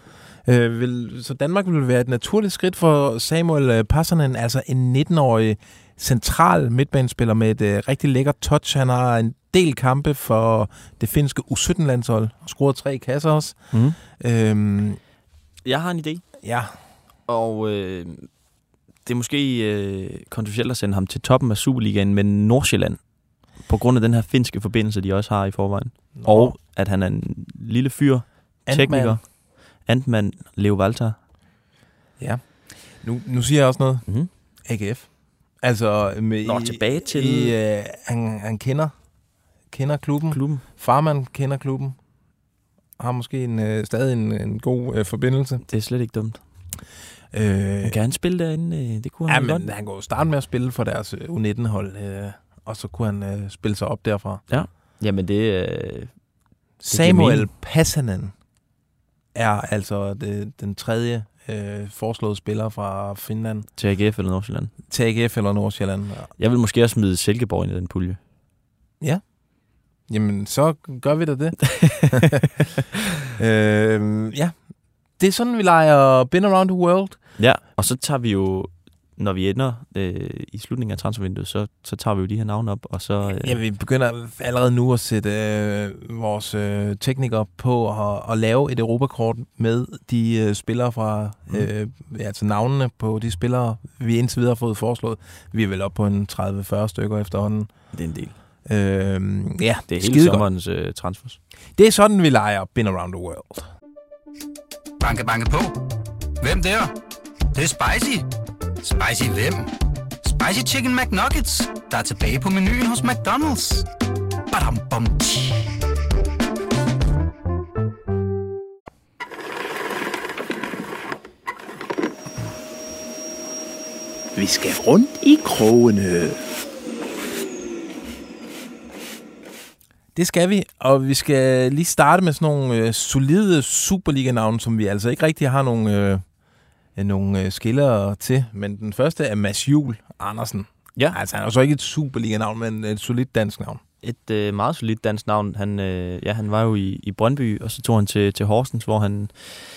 Øh, vil, så Danmark vil være et naturligt skridt for Samuel øh, Passanen, altså en 19-årig central midtbanespiller med et øh, rigtig lækkert touch. Han har en del kampe for det finske U17-landshold og scoret tre kasser også. Mm. Øhm, Jeg har en idé, ja, og øh, det er måske øh, kontroversielt at sende ham til toppen af Superligaen, men Nordsjælland, på grund af den her finske forbindelse, de også har i forvejen, Nå. og at han er en lille fyr, Ant-Man. tekniker, Antman Leo Walter. Ja. Nu, nu siger jeg også noget. Mhm. AGF. Altså, med Nå, i, tilbage til- I, øh, han, han kender, kender klubben. Klubben. Farmand kender klubben. Har måske en, øh, stadig en, en god øh, forbindelse. Det er slet ikke dumt. Øh, Kan han spille derinde? Øh, Det kunne ja, han ja, men godt. han kunne jo starte med at spille for deres øh, U19-hold, øh, og så kunne han øh, spille sig op derfra. Jamen, det, øh, Samuel mening. Passanen er altså det, den tredje øh, foreslåede spiller fra Finland til AGF eller Nordsjælland. til AGF eller Nordsjælland. Jeg vil måske også smide Silkeborg ind i den pulje. Jamen, så gør vi da det. øh, ja, det er sådan, vi leger Been Around the World. Ja, og så tager vi jo, når vi ender øh, i slutningen af transfervinduet, så, så tager vi jo de her navne op, og så... Øh, Ja, vi begynder allerede nu at sætte øh, vores øh, teknikere på at, at lave et Europakort med de øh, spillere fra, øh, ja, altså navnene på de spillere, vi indtil videre har fået foreslået. Vi er vel oppe på en 30-40 stykker efterhånden. det er en del. Øh, ja, Det er hele sommerens øh, transfers. Det er sådan, vi leger Been Around the World. Banke, banke på. Hvem der? Det, det er spicy. Spicy hvem? Spicy Chicken McNuggets, der er tilbage på menuen hos McDonald's. Badum, bom, tji. Vi skal rundt i krogene. Det skal vi, og vi skal lige starte med sådan nogle øh, solide Superliga-navne, som vi altså ikke rigtig har nogle, øh, øh, nogle øh, skillere til. Men den første er Mads Juhl Andersen. Ja. Altså han er jo så ikke et Superliga-navn, men et solidt dansk navn. Et øh, meget solidt dansk navn. Han, øh, ja, han var jo i, i Brøndby, og så tog han til, til Horsens, hvor han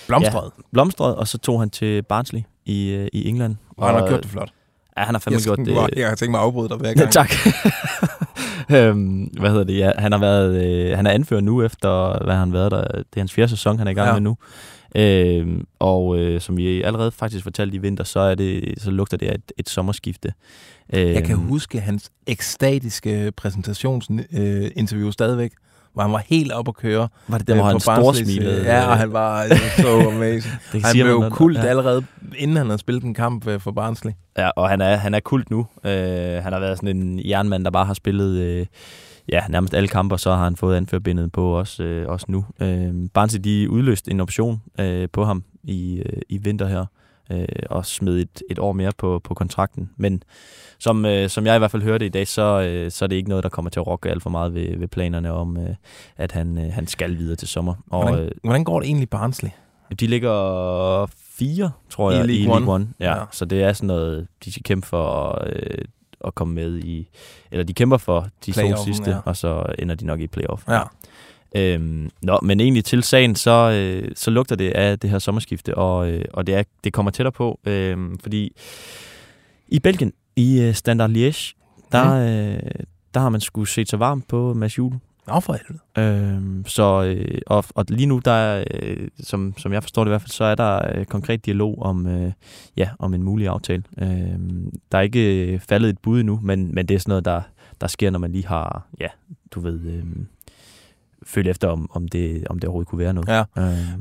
Blomstrød. Ja, blomstrede, og så tog han til Barnsley i, øh, i England. Og han har gjort det flot. Ja, han har fandme Jeg, gjort det. jeg har tænkt mig at afbryde dig hver gang. tak. øhm, hvad hedder det? Ja, han har været, øh, han er anfører nu efter, hvad har han været der? Det er hans fjerde sæson, han er i gang ja. med nu. Øhm, og øh, som vi allerede faktisk fortalte i vinter, så, er det, så lugter det af et, et sommerskifte. Øhm, Jeg kan huske hans ekstatiske præsentationsinterview stadigvæk, hvor han var helt op at køre. Var det der, hvor øh, han på Barnsley's, storsmilede? øh, Ja, og han var øh, så amazing. det han blev jo kult ja. allerede, inden han havde spillet en kamp øh, for Barnsley. Ja, og han er, han er kult nu. Øh, han har været sådan en jernmand, der bare har spillet øh, ja, nærmest alle kampe, og så har han fået anførbindet på også, øh, også nu. Øh, Barnsley, de udløste en option øh, på ham i, øh, i vinter her, øh, og smed et, et år mere på, på kontrakten. Men som, øh, som jeg i hvert fald hørte i dag, så, øh, så er det ikke noget, der kommer til at rokke alt for meget ved, ved planerne om, øh, at han, øh, han skal videre til sommer. Og Hvordan, øh, hvordan går det egentlig Barnsley? de ligger fire, tror I jeg, League i League One. One. Ja, Ja. Så det er sådan noget, de skal kæmpe for øh, at komme med i... Eller de kæmper for de to sidste, ja. og så ender de nok i playoff. Ja. Øhm, nå, men egentlig til sagen, så, øh, så lugter det af det her sommerskifte, og, øh, og det, er, det kommer tættere på, øh, fordi i Belgien, i øh, Standard Liège, der, øh, der har man skulle set sig varm på Mads Juhl. Nå for helvede. Øhm, så, øh, og, og lige nu, der er, øh, som, som jeg forstår det i hvert fald, så er der øh, konkret dialog om, øh, ja, om en mulig aftale. Øhm, der er ikke øh, faldet et bud endnu, men, men det er sådan noget, der, der sker, når man lige har, ja, du ved, øh, følge efter, om, om, det, om det overhovedet kunne være noget. Ja.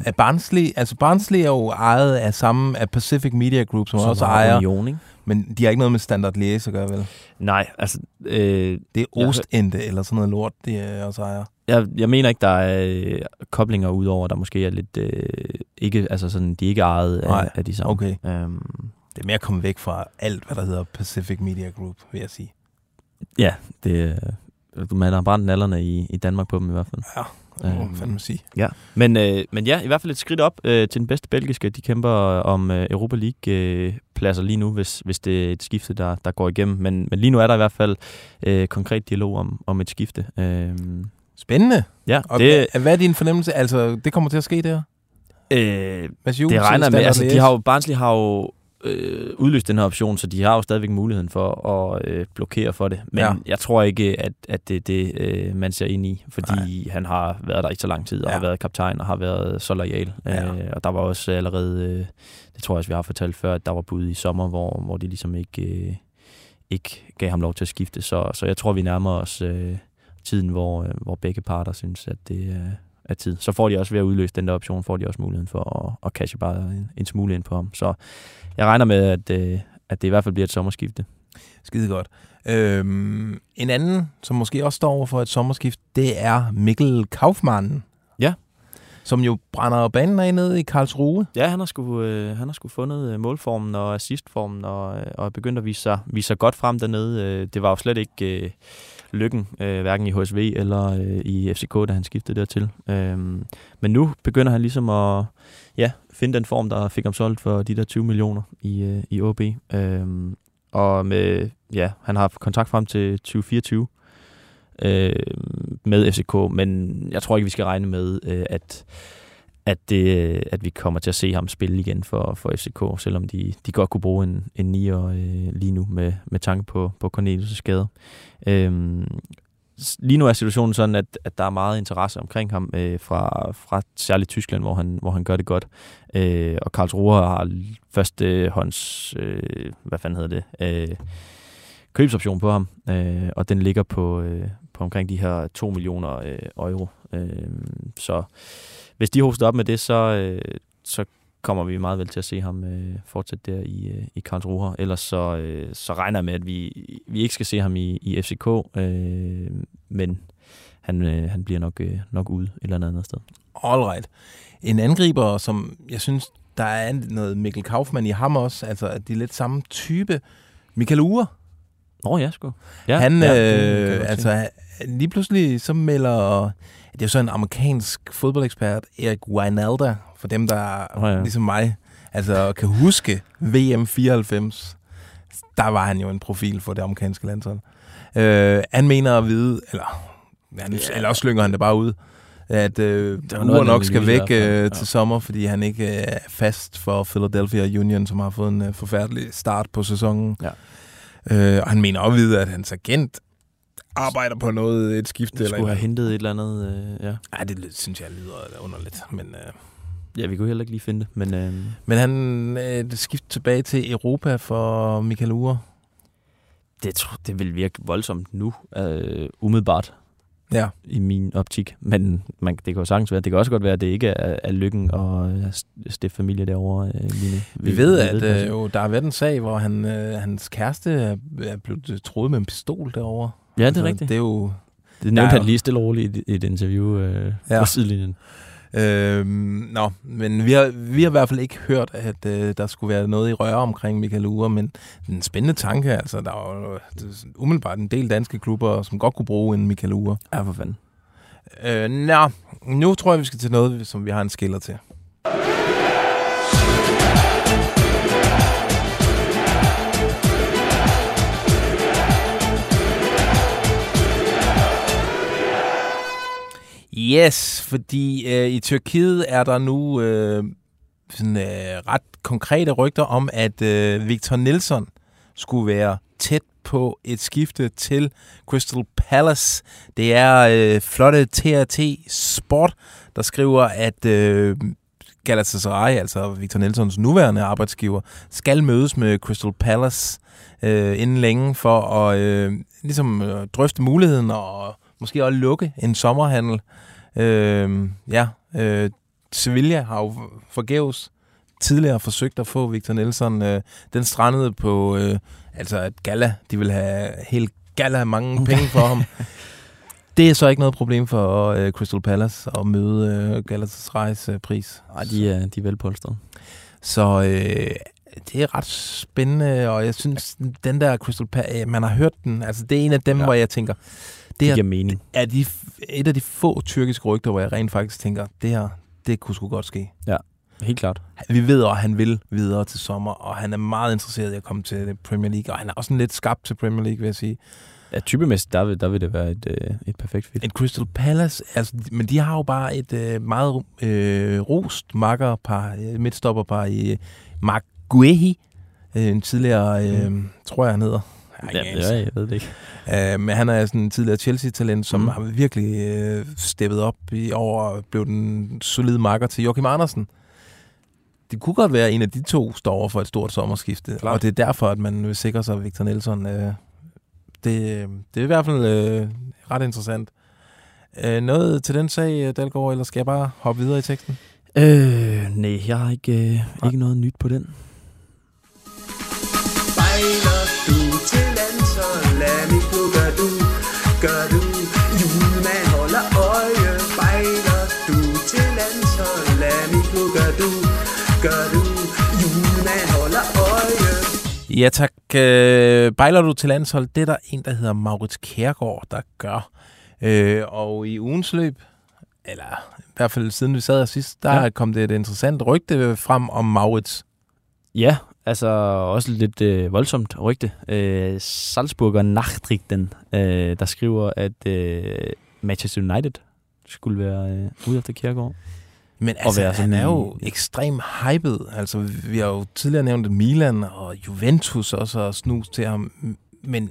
Øh, Barnsley, altså Barnsley er jo ejet af samme af Pacific Media Group, som, Som også ejer, Union, ikke? men de har ikke noget med Standard Liège at gøre, vel? nej, altså... Øh, Det er Jeg Ostende eller sådan noget lort, de er også ejer. jeg, jeg mener ikke, der er øh, koblinger udover, der måske er lidt... Øh, ikke, altså sådan, de er ikke ejet af, Nej, af de samme. okay. Øhm, Det er mere at komme væk fra alt, hvad der hedder Pacific Media Group, vil jeg sige. ja, det, øh, man har brændt nallerne i, i Danmark på dem i hvert fald. Ja, det må man fandme sige. Ja, men, øh, men ja, i hvert fald et skridt op øh, til den bedste belgiske. De kæmper om øh, Europa League-pladser lige nu, hvis, hvis det er et skifte, der, der går igennem. Men, men lige nu er der i hvert fald øh, konkret dialog om, om et skifte. Øh, Spændende. ja, Og det, det, hvad er din fornemmelse? Altså, det kommer til at ske der? øh, Mads Juhl det regner med. Altså, de har jo, Barnsley har jo øh, udløst den her option, så de har jo stadigvæk muligheden for at øh, blokere for det. Men Ja. jeg tror ikke, at, at det er det, øh, man ser ind i, fordi Nej. han har været der i så lang tid, og Ja. har været kaptajn, og har været så lojal. Ja. Øh, og der var også allerede, øh, det tror jeg også, vi har fortalt før, at der var bud i sommer, hvor, hvor de ligesom ikke, øh, ikke gav ham lov til at skifte. Så, så jeg tror, vi nærmer os øh, tiden, hvor, øh, hvor begge parter synes, at det øh, er tid. Så får de også ved at udløse den der option, får de også muligheden for at, at cashe bare en, en smule ind på ham. Så jeg regner med, at, øh, at det i hvert fald bliver et sommerskifte. Skide godt. Øhm, en anden, som måske også står over for et sommerskift, det er Mikkel Kaufmann. Ja. Som jo brænder banen af nede i Karlsruhe. Ja, han har sgu, øh, han har sgu fundet øh, målformen og assistformen og, øh, og begyndt at vise sig, vise sig godt frem dernede. Øh, det var jo slet ikke øh, lykken, øh, hverken i HSV eller øh, i FCK, da han skiftede dertil. Øh, men nu begynder han ligesom at ja, finde den form, der fik ham solgt for de der 20 millioner i, øh, i OB. Øh, og med, ja, han har kontakt kontrakt frem til 2024 øh, med FCK, men jeg tror ikke, vi skal regne med, øh, at at, det, at vi kommer til at se ham spille igen for, for FCK, selvom de, de godt kunne bruge en, en nier øh, lige nu med, med tanke på, på Cornelius' skade. Øhm, lige nu er situationen sådan, at, at der er meget interesse omkring ham øh, fra, fra særligt Tyskland, hvor han, hvor han gør det godt. Øh, og Karlsruhe har førstehånds... øh, hvad fanden hedder det, øh, købsoption på ham, øh, og den ligger på, øh, på omkring de her 2 millioner øh, euro. Øh, så hvis de hoster op med det, så, øh, så kommer vi meget vel til at se ham øh, fortsætte der i, øh, i Karlsruhe. Ellers så, øh, så regner jeg med, at vi, vi ikke skal se ham i, i FCK, øh, men han, øh, han bliver nok, øh, nok ude et eller andet sted. Alright. En angriber, som jeg synes, der er noget Mikkel Kaufmann i ham også, altså at de er lidt samme type. Michael Ure, Nå ja, sgu. ja, han, ja, det øh, godt altså lige pludselig så melder, det er jo så en amerikansk fodboldekspert, Erik Wijnalda, for dem, der Nå ja. ligesom mig, altså kan huske VM 94, der var han jo en profil for det amerikanske landshold. Øh, han mener at vide, eller, han, Ja. eller også slynger han det bare ud, at øh, Ure nok skal væk øh, ja. til sommer, fordi han ikke øh, er fast for Philadelphia Union, som har fået en øh, forfærdelig start på sæsonen. Ja. Øh, og han mener også at vide, at hans agent arbejder på noget, et skifte. Eller skulle have hentet et eller andet, øh, ja. Nej, det synes jeg lyder underligt. Men, øh, Ja, vi kunne heller ikke lige finde det, men øh, men han øh, det skift tilbage til Europa for Michael Ure. det, det vil virke voldsomt nu, øh, umiddelbart. Ja. i min optik. Men man, det kan jo sagtens være. Det kan også godt være, at det ikke er, er lykken og øh, stifte familie derovre øh, lige. Vi ved, at øh, jo, der har været en sag, hvor han, øh, hans kæreste er, er blevet troet med en pistol derovre. Ja, det er rigtigt. Det er jo... Det nævnte er han lige stille og roligt i et, et interview øh, Ja. ja. på sidelinjen. Øhm, nå, men vi har, vi har i hvert fald ikke hørt, at øh, der skulle være noget i røre omkring Michael Ure, men en spændende tanke. Altså, der er jo umiddelbart en del danske klubber, som godt kunne bruge en Michael Ure. Ja, for fanden. Øh, nå, nu tror jeg, vi skal til noget, som vi har en skiller til. Yes, fordi øh, i Tyrkiet er der nu øh, sådan, øh, ret konkrete rygter om, at øh, Victor Nilsson skulle være tæt på et skifte til Crystal Palace. Det er øh, flotte TRT Sport, der skriver, at øh, Galatasaray, altså Victor Nelsons nuværende arbejdsgiver, skal mødes med Crystal Palace øh, inden længe for at øh, ligesom, øh, drøfte muligheden og måske også lukke en sommerhandel. Øh, ja, øh, Sevilla har jo forgæves tidligere forsøgt at få Victor Nelson. Øh, den strandede på, øh, altså at Gala, de vil have helt Gala mange penge for ham. Det er så ikke noget problem for øh, Crystal Palace at møde øh, Galatasaray's øh, pris. Nej, de er, de er velpolstrede. Så øh, det er ret spændende, og jeg synes, den der Crystal Palace, man har hørt den, altså det er en af dem, ja. hvor jeg tænker, det giver mening. er de, et af de få tyrkiske rygter, hvor jeg rent faktisk tænker, det her, det kunne sgu godt ske. Helt klart. Vi ved, at han vil videre til sommer, og han er meget interesseret i at komme til Premier League, og han er også en lidt skabt til Premier League, vil jeg sige. Ja, typemæssigt, der vil, der vil det være et, øh, et perfekt fit. Et Crystal Palace, altså, men de har jo bare et øh, meget øh, rost makkerpar, øh, midtstopperpar i Mark Guehi, øh, en tidligere, øh, mm. tror jeg han hedder. Har Ja, ja, jeg ved det ikke. Øh, men han er sådan en tidligere Chelsea-talent, som Mm. har virkelig øh, steppet op i år og blev den solide makker til Joachim Andersen. Det kunne godt være, at en af de to står over for et stort sommerskifte, Klart. og det er derfor, at man vil sikre sig Victor Nelson. Øh, det, det er i hvert fald øh, ret interessant. Øh, noget til den sag, øh, Dalgaard, eller skal jeg bare hoppe videre i teksten? Øh, nej, jeg har ikke, øh, ikke noget nyt på den. Spejler du gør du. Julemand holder øje, spejler du til landshold, lad mit nu gør du, gør du. Julemand holder øje. Ja tak. Øh, bejler du til landshold? Det er der en, der hedder Maurits Kærgaard, der gør. Øh, og i ugens løb, eller i hvert fald siden vi sad her sidst, der ja. kom det et interessant rygte frem om Maurits. Ja, altså også lidt øh, voldsomt rygte. Øh, Salzburger Nachrichten, øh, der skriver, at øh, Manchester United skulle være øh, ude efter Kjærgaard. Men altså, være han sådan er jo i- ekstremt hyped. Altså, vi har jo tidligere nævnt Milan og Juventus også har snus til ham. Men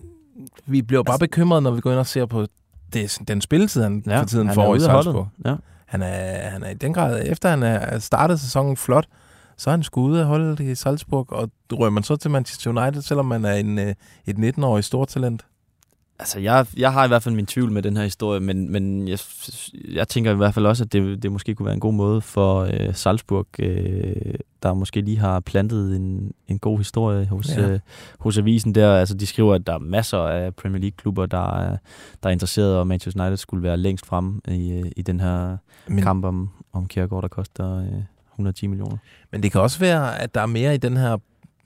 vi bliver bare Altså- bekymrede, når vi går ind og ser på det, den spilletid, han ja, for tiden han får i. Salzburg. Ja. Han er, han er i den grad, efter han er startet sæsonen flot, så er han sgu ude af holdet i Salzburg, og rører man så til Manchester United, selvom man er en, øh, et 19-årig stortalent. Altså, jeg, jeg har i hvert fald min tvivl med den her historie, men, men jeg, jeg tænker i hvert fald også, at det, det måske kunne være en god måde for øh, Salzburg, øh, der måske lige har plantet en, en god historie hos, Ja. øh, hos avisen der. Altså, de skriver, at der er masser af Premier League-klubber, der er, der er interesserede, og Manchester United skulle være længst frem i, øh, i den her Men... kamp om, om Kjærgaard, der koster øh, 110 millioner. men det kan også være, at der er mere i den her,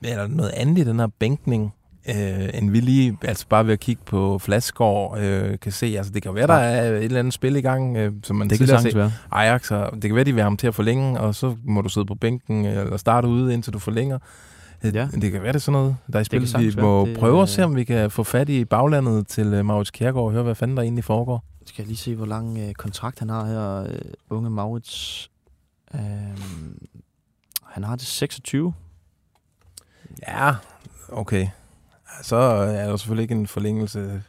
eller noget andet i den her bænkning, øh, end vi lige, altså bare ved at kigge på Flaskår, øh, kan se. Altså, det kan være, der er et eller andet spil i gang, øh, som man Det kan tidligere sagtens set. være. Ajax, og det kan være, de vil have ham til at forlænge, og så må du sidde på bænken, eller starte ude, indtil du forlænger. Øh, Ja. Det kan være, det er sådan noget, der er i kan spil. Vi må. Det, prøve at øh, se, om vi kan få fat i baglandet til Maurits Kjærgaard og høre, hvad fanden der egentlig foregår. Skal jeg lige se, hvor lang øh, kontrakt han har her, øh, unge Maurits. Øh, han har til 26. Ja, okay. Så er der selvfølgelig ikke en forlængelse.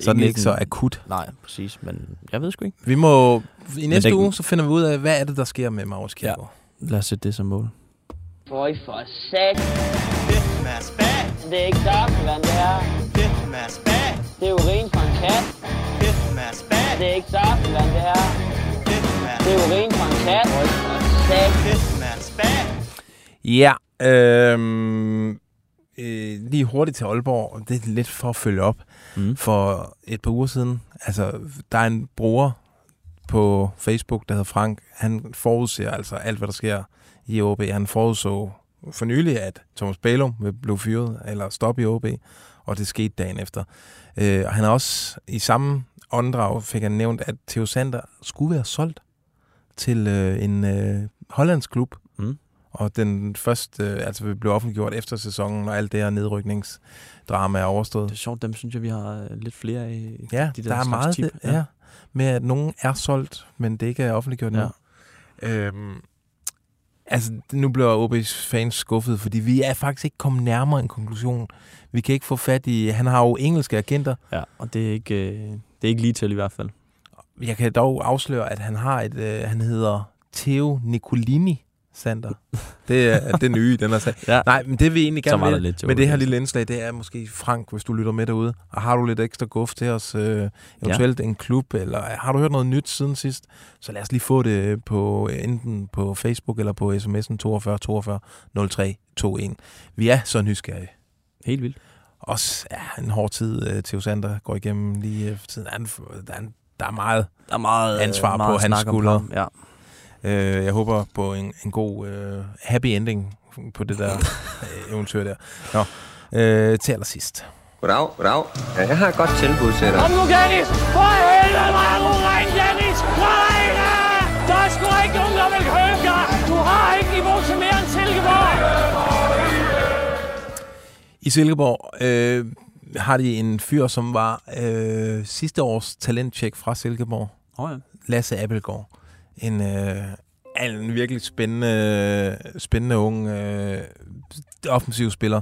Så er den Ikke så akut. Nej, præcis, men jeg ved sgu ikke. Vi må, i næste det- uge, så finder vi ud af, hvad er det, der sker med Maurits Kjærgaard. Lad os sætte det som mål. Føj for sat. Det er ikke saftevand, det her. Det er urin fra en kat. Det er ikke saftevand, det her. Det er urin fra en kat. Ja, øhm, øh, lige hurtigt til Aalborg. Det er lidt for at følge op. Mm. For et par uger siden, altså, der er en bruger på Facebook, der hedder Frank. Han forudser altså alt, hvad der sker i OB. Han forudså for nylig, at Thomas Bælum vil blive fyret eller stoppe i OB, og det skete dagen efter. Øh, og han har også i samme åndedrag fik han nævnt, at Theo Sander skulle være solgt til øh, en øh, hollandsk klub. Mm. Og den første, øh, altså blive offentliggjort efter sæsonen, når alt det her nedrykningsdrama er overstået. Det er sjovt, dem synes jeg, vi har øh, lidt flere af. Ja, de der, der er meget tip. det, ja. med, at nogen er solgt, men det ikke er offentliggjort nu. Ja. Øhm, altså, nu bliver OB's fans skuffet, fordi vi er faktisk ikke kommet nærmere en konklusion. Vi kan ikke få fat i... Han har jo engelske agenter. Ja, og det er ikke, øh, det er ikke lige til i hvert fald. Jeg kan dog afsløre, at han har et... Øh, han hedder Theo Nicolini, Sander. Det er det nye, den har sagt. Ja. Nej, men det vi egentlig gerne vil lidt med det her lille indslag, det er måske Frank, hvis du lytter med derude, og har du lidt ekstra guf til os, øh, eventuelt en klub, eller har du hørt noget nyt siden sidst, så lad os lige få det på enten på Facebook eller på sms'en 42 42 03 21. Vi er så nysgerrige. Helt vildt. Også ja, en hård tid, øh, Theo Sander går igennem lige efter tiden. Han- er, der er meget Der er meget, øh, ansvar meget på hans skuldre. Ja. Øh, jeg håber på en, en god øh, happy ending på det der øh, eventyr der. Nå, øh, til allersidst. Goddag, goddag. Ja, jeg har et godt tilbud til dig. Kom nu, Dennis! For helvede, hvor er du ren, Dennis! Nej, da! Der er sgu ikke nogen, der vil købe dig! Du har ikke niveau til mere end Silkeborg! I Silkeborg øh, har de en fyr, som var øh, sidste års talentcheck fra Silkeborg. Oh, ja. Lasse Appelgaard. En, øh, en virkelig spændende, spændende ung øh, offensiv spiller.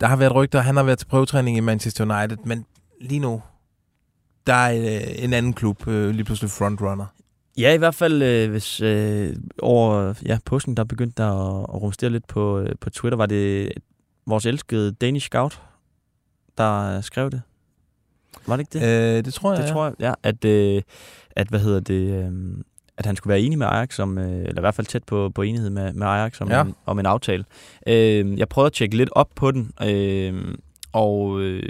Der har været rygter, han har været til prøvetræning i Manchester United, men lige nu, der er øh, en anden klub øh, lige pludselig frontrunner. Ja, i hvert fald øh, hvis øh, over ja, påsken, der begyndte der at, at rumstere lidt på, øh, på Twitter, var det vores elskede Danish Scout, der skrev det. Var det ikke det? Øh, det tror jeg, Det ja. tror jeg, ja. At, øh, at hvad hedder det... Øh, at han skulle være enig med Ajax, om, øh, eller i hvert fald tæt på, på enighed med, med Ajax om, ja. en, om en aftale. Øh, jeg prøvede at tjekke lidt op på den, øh, og øh,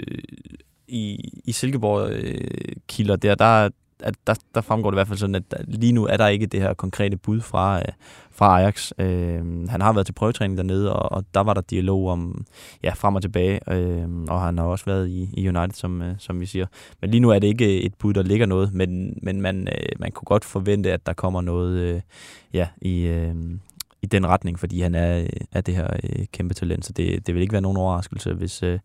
i, i Silkeborg øh, kilder der, der, at der, der fremgår det i hvert fald sådan, at der, lige nu er der ikke det her konkrete bud fra, øh, fra Ajax. Øh, han har været til prøvetræning dernede, og, og der var der dialog om ja, frem og tilbage, øh, og han har også været i, i United, som, øh, som vi siger. Men lige nu er det ikke et bud, der ligger noget, men, men man, øh, man kunne godt forvente, at der kommer noget øh, ja, i, øh, i den retning, fordi han er, øh, er det her øh, kæmpe talent, så det, det vil ikke være nogen overraskelse, hvis, øh,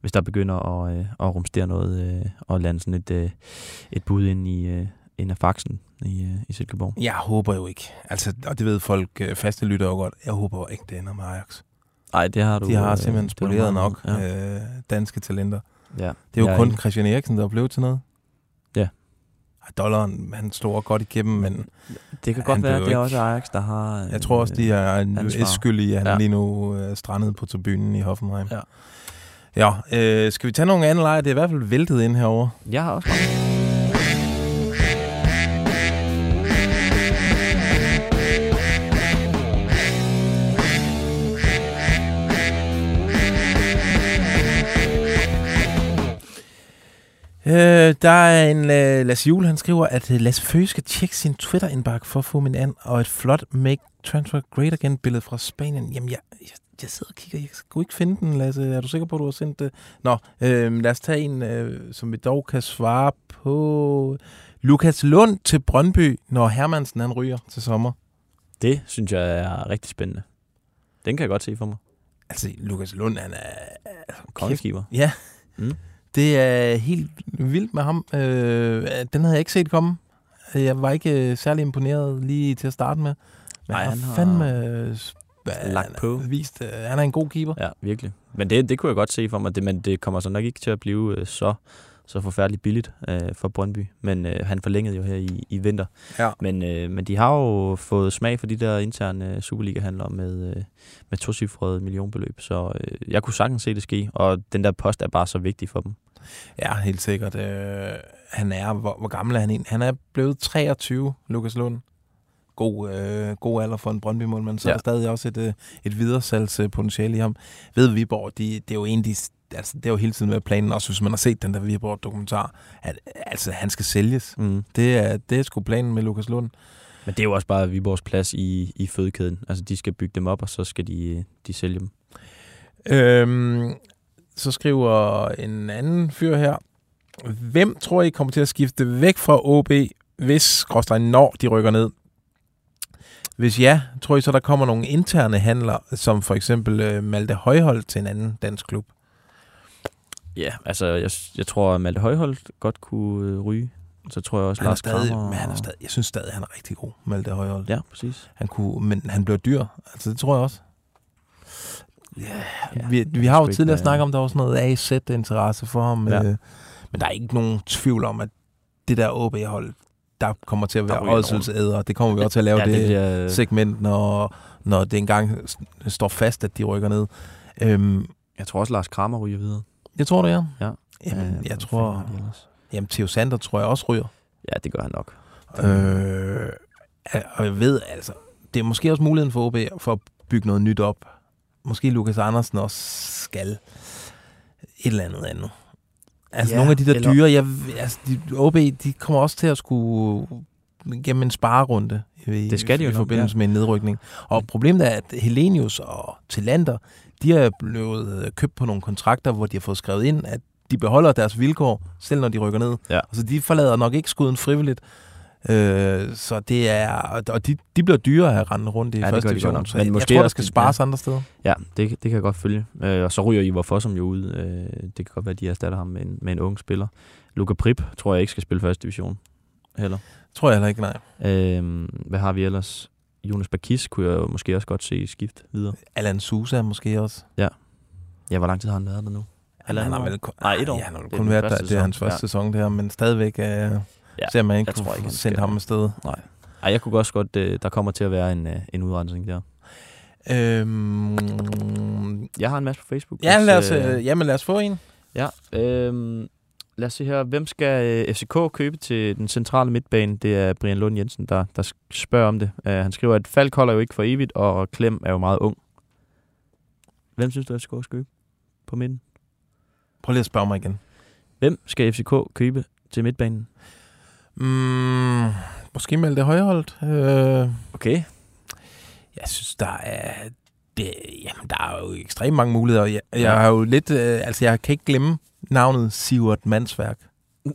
hvis der begynder at, øh, at rumstere noget øh, og lande sådan et, øh, et bud ind i øh, ind af faxen i, øh, i Silkeborg. Jeg håber jo ikke. Altså, og det ved folk, øh, faste lytter jo godt. Jeg håber jo ikke, det ender med Ajax. Nej, det har du. De har øh, simpelthen er spoleret nok Ja. øh, danske talenter. Ja. Det er jo kun enig. Christian Eriksen, der er blevet til noget. Ja. Dollaren, han slår godt igennem, men... Det kan godt være, at det er ikke- også Ajax, der har... Jeg tror også, de er en skyld i, at han ja. Lige nu er strandet på tribunen i Hoffenheim. Ja. Ja, øh, skal vi tage nogle andre lejre? Det er i hvert fald væltet ind herover. Jeg har også Øh, der er en uh, Lasse Juhl, han skriver, at uh, Lasse Føge skal tjekke sin Twitter-indbakke for at få min an, og et flot Make Transfer Great Again-billede fra Spanien. Jamen, jeg, jeg, sidder og kigger, jeg kunne ikke finde den, Lasse. Er du sikker på, at du har sendt det? Nå, øh, lad os tage en, øh, som vi dog kan svare på. Lukas Lund til Brøndby, når Hermansen han ryger til sommer. Det synes jeg er rigtig spændende. Den kan jeg godt se for mig. Altså, Lukas Lund, han er... Kongeskiver. Ja. Mm. Det er helt vildt med ham. Øh, den havde jeg ikke set komme. Jeg var ikke øh, særlig imponeret lige til at starte med. Men Nej, han har fandme lagt på. Vist, øh, han er en god keeper. Ja, virkelig. Men det, det kunne jeg godt se for mig, det, men det kommer så nok ikke til at blive øh, så, så forfærdeligt billigt øh, for Brøndby. Men øh, han forlængede jo her i, i vinter. Ja. Men, øh, men de har jo fået smag for de der interne øh, Superliga-handler med, øh, med tocifrede millionbeløb. Så øh, jeg kunne sagtens se det ske, og den der post er bare så vigtig for dem. Ja, helt sikkert. Øh, han er, hvor, hvor gammel er han egentlig? Han er blevet 23, Lukas Lund. God, øh, god alder for en brøndby men så ja. er der stadig også et, øh, et videresalgspotentiale i ham. Ved Viborg, de, det er jo en, de, altså, det er jo hele tiden været planen, også hvis man har set den der Viborg-dokumentar, at altså, han skal sælges. Mm. Det er, det er sgu planen med Lukas Lund. Men det er jo også bare Viborgs plads i, i fødekæden. Altså, de skal bygge dem op, og så skal de, de sælge dem. Øhm, så skriver en anden fyr her. Hvem tror I kommer til at skifte væk fra OB, hvis skråstrej når de rykker ned? Hvis ja, tror I så, der kommer nogle interne handler, som for eksempel øh, Malte Højhold til en anden dansk klub? Ja, altså, jeg, jeg tror, at Malte Højholdt godt kunne øh, ryge. Så tror jeg også, Han Lars stadig, Kramer... men han er stadig, jeg synes stadig, han er rigtig god, Malte Højhold. Ja, præcis. Han kunne, men han blev dyr. Altså, det tror jeg også. Ja, vi, jeg vi ved har jo ikke, tidligere hvad- snakket om, der var sådan noget AZ-interesse for ham. Ja. Øh, men der er ikke nogen tvivl om, at det der OB-hold, der kommer til at være ådselsæder. Det kommer vi også til at lave Ja, det det, bliver- segment, når, når det engang står fast, at de rykker ned. Øhm, Jeg tror også, Lars Kramer ryger videre. jeg tror det, ja. Ja. Jamen, Øh, jeg hvad tror... Jamen, Theo Sander tror jeg også ryger. Ja, det gør han nok. Øh, og jeg ved, altså, det er måske også muligheden for OB for at bygge noget nyt op. Måske Lukas Andersen også skal et eller andet andet. Altså Ja, nogle af de der eller- dyre, jeg, altså, de, OB, de kommer også til at skulle gennem en sparerunde i, Det skal de jo i forbindelse ja. med en nedrykning. Og problemet er, at Helenius og Tillander, de er blevet øh, købt på nogle kontrakter, hvor de har fået skrevet ind, at de beholder deres vilkår, selv når de rykker ned. Ja. Altså, de forlader nok ikke skuden frivilligt. Øh, så det er, og de, de bliver dyre at rendt rundt i Ja, første division. Så Men jeg, måske jeg tror, der skal spares ja. andre steder. Ja, det, det kan jeg godt følge. Øh, og så ryger Ivar Fossum jo ud. Øh, det kan godt være, at de erstatter ham med en, med en ung spiller. Luca Prip tror jeg ikke skal spille første division. Heller. Tror jeg heller ikke, nej. Øh, hvad har vi ellers? Jonas Bakis kunne jeg jo måske også godt se skift videre. Alan Sousa måske også. Ja. Ja, hvor lang tid har han været der nu? Han har vel kun, Nej, et år. Ja, han har kun været der. Det er hans første Ja. sæson der, men stadigvæk øh, ja, ser man ikke, jeg kunne ikke, skal- ham afsted. Nej. Ej, jeg kunne også godt, øh, der kommer til at være en, øh, en udrensning der. Øhm, Jeg har en masse på Facebook. ja, hvis, lad os, øh, øh, jamen, lad os få en. Ja, øhm, lad os se her. Hvem skal øh, FCK købe til den centrale midtbane? Det er Brian Lund Jensen, der, der spørger om det. Uh, han skriver, at Falk holder jo ikke for evigt, og Klem er jo meget ung. Hvem synes du, FCK skal købe på midten? Prøv lige at spørge mig igen. Hvem skal FCK købe til midtbanen? Mm, måske melde det højholdt. Øh, Okay. jeg synes, der er... Det, jamen, der er jo ekstremt mange muligheder. Jeg, jeg Ja. har jo lidt... Øh, altså, jeg kan ikke glemme navnet Sivert Mansværk.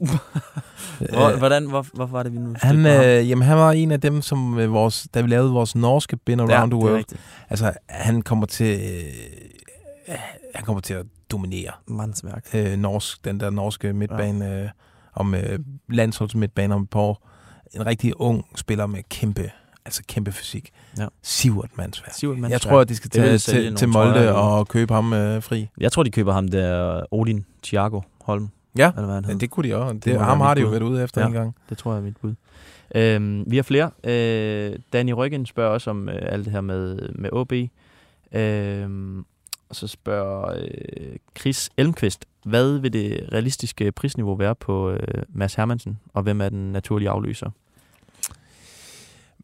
Hvor, hvordan, hvor, hvorfor var det, vi nu Han, øh, jamen, han var en af dem, som øh, vores, da vi lavede vores norske Been Around Ja, the World. rigtigt. Altså, han kommer til... Øh, han kommer til at dominere Mandsværk. øh, norsk, den der norske midtbane øh, om øh, landsholdsmidtbane om et par år. En rigtig ung spiller med kæmpe, altså kæmpe fysik. Ja. Sivert Mansværk. Sivert Jeg Mansværk. tror, at de skal tage til, til trøjer, Molde eller- og købe ham øh, fri. Jeg tror, de køber ham der Odin Thiago Holm. Ja, Eller hvad han hedder. det kunne de også. Det, Det ham har de jo været ude efter Ja. en gang. Det tror jeg er mit bud. Øhm, vi har flere. Øh, Danny Ryggen spørger også om øh, alt det her med, med OB. Øhm, og så spørger øh, Chris Elmqvist, hvad vil det realistiske prisniveau være på øh, Mads Hermansen, og hvem er den naturlige afløser?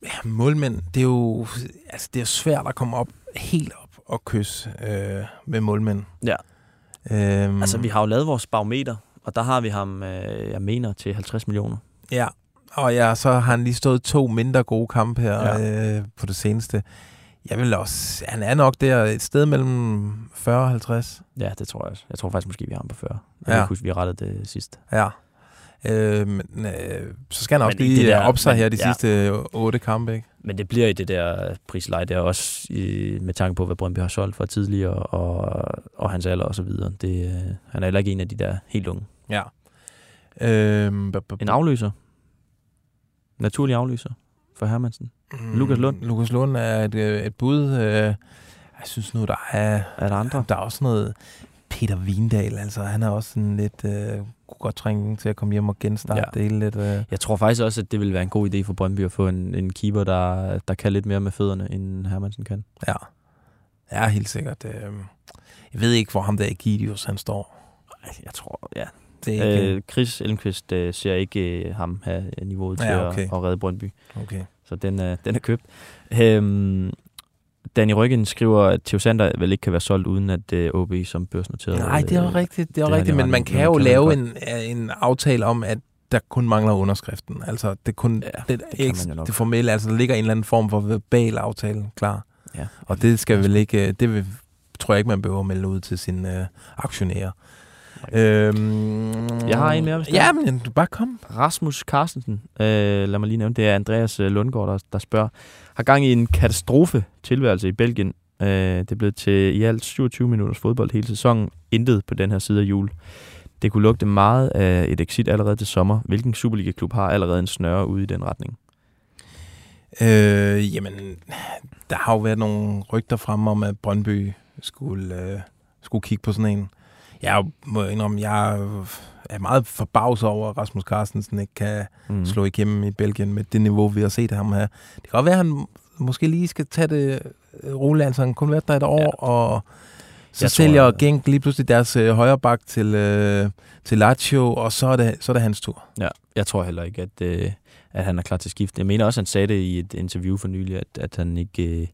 Ja, målmænd, det er jo altså, det er svært at komme op helt op og kysse øh, med målmænd. Ja. Øhm, Altså, vi har jo lavet vores barometer, og der har vi ham, øh, jeg mener, til 50 millioner. Ja, og ja, så har han lige stået to mindre gode kampe her Ja. øh, på det seneste. Jeg vil også, han er nok der et sted mellem 40 og 50. Ja, det tror jeg også. Jeg tror faktisk måske, vi har ham på 40. Jeg Ja. huske, vi rettet det sidst. Ja. Øh, men, øh, så skal han også lige der, op sig men- her de ja. sidste otte kampe, ikke? Men det bliver i det der prisleje der også i, med tanke på, hvad Brøndby har solgt for tidligere, og, og hans alder og så videre. Det, øh, han er heller ikke en af de der helt unge. Ja. Øh, En afløser. Naturlig afløser for Hermansen. Lukas Lund. Mm, Lukas Lund er et, øh, et bud. Øh, jeg synes nu, der er... Er der andre? Der er også noget... Peter Vindal, altså han er også sådan lidt... Øh, kunne godt trænge til at komme hjem og genstarte Ja. det hele lidt. Øh. Jeg tror faktisk også, at det vil være en god idé for Brøndby at få en, en keeper, der, der kan lidt mere med fødderne, end Hermansen kan. Ja. Ja, helt sikkert. Øh, jeg ved ikke, hvor ham der Egidius, han står. Jeg tror, ja. Det er ikke... Øh, Chris Elmqvist øh, ser ikke øh, ham have niveauet til Ja, at, okay. at redde Brøndby. okay. Så den, øh, den er købt. Øhm, Danny Ryggen skriver, at Theo Sander vel ikke kan være solgt, uden at øh, OB som børsnoteret... Nej, det er jo øh, rigtigt. Det er det rigtigt, men man kan jo kan lave en, en aftale om, at der kun mangler underskriften. Altså, det, kun, Ja, det, det nok. det formelle, altså der ligger en eller anden form for verbal aftale klar. Ja. Og det skal vel ikke, øh, det vil, tror jeg ikke, man behøver at melde ud til sine øh, aktionærer. Øhm, Jeg har en mere, er. Ja, men du bare kom. Rasmus Carstensen, øh, lad mig lige nævne, det er Andreas øh, Lundgaard, der, der spørger, har gang i en katastrofe tilværelse i Belgien. Øh, det er blevet til i alt 27 minutters fodbold hele sæsonen. Intet på den her side af jul. Det kunne lugte meget af et exit allerede til sommer. Hvilken Superliga-klub har allerede en snøre ude i den retning? Øh, jamen, der har jo været nogle rygter frem om, at Brøndby skulle, øh, skulle kigge på sådan en. Jeg må indrømme, jeg er meget forbavset over, at Rasmus Carstensen ikke kan Mm. slå igennem i Belgien med det niveau, vi har set ham her. Det kan godt være, at han måske lige skal tage det øh, roligt, altså han kun været der et år, ja. og så Jeg jeg tror, sælger at- Genk lige pludselig deres øh, højre bak til, øh, til Lazio, og så er, det, så er det hans tur. Ja, jeg tror heller ikke, at, øh, at han er klar til skift. Jeg mener også, at han sagde det i et interview for nylig, at, at han ikke, øh,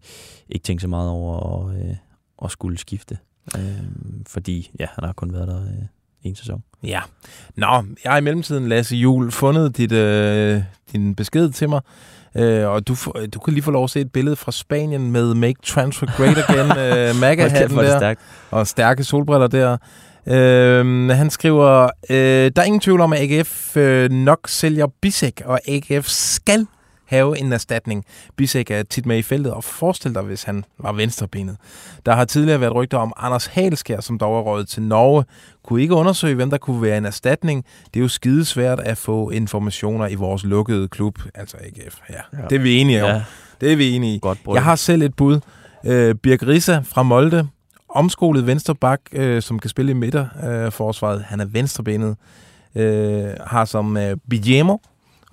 ikke tænkte så meget over at, øh, at skulle skifte. Øh, fordi ja, han har kun været der øh, en sæson. Ja. Nå, jeg har i mellemtiden, Lasse Jul, fundet dit, øh, din besked til mig. Øh, og du, du kan lige få lov at se et billede fra Spanien med Make Transfer Great Again, øh, MAGA-hatten er der, stærkt. og stærke solbriller der. Øh, han skriver, øh, der er ingen tvivl om, at AGF øh, nok sælger Bisek, og AGF skal have en erstatning. Bisek er tit med i feltet, og forestil dig, hvis han var venstrebenet. Der har tidligere været rygter om Anders Halskær, som dog er røget til Norge. Kunne ikke undersøge, hvem der kunne være en erstatning. Det er jo skidesvært at få informationer i vores lukkede klub, altså AGF. Ja, Ja. det er vi enige om. Ja. Det er vi enige i. Godt. Jeg har selv et bud. Øh, Birk Rissa fra Molde, omskolet vensterbak, øh, som kan spille i midterforsvaret. Øh, forsvaret. han er venstrebenet. Øh, har som øh, Bijemo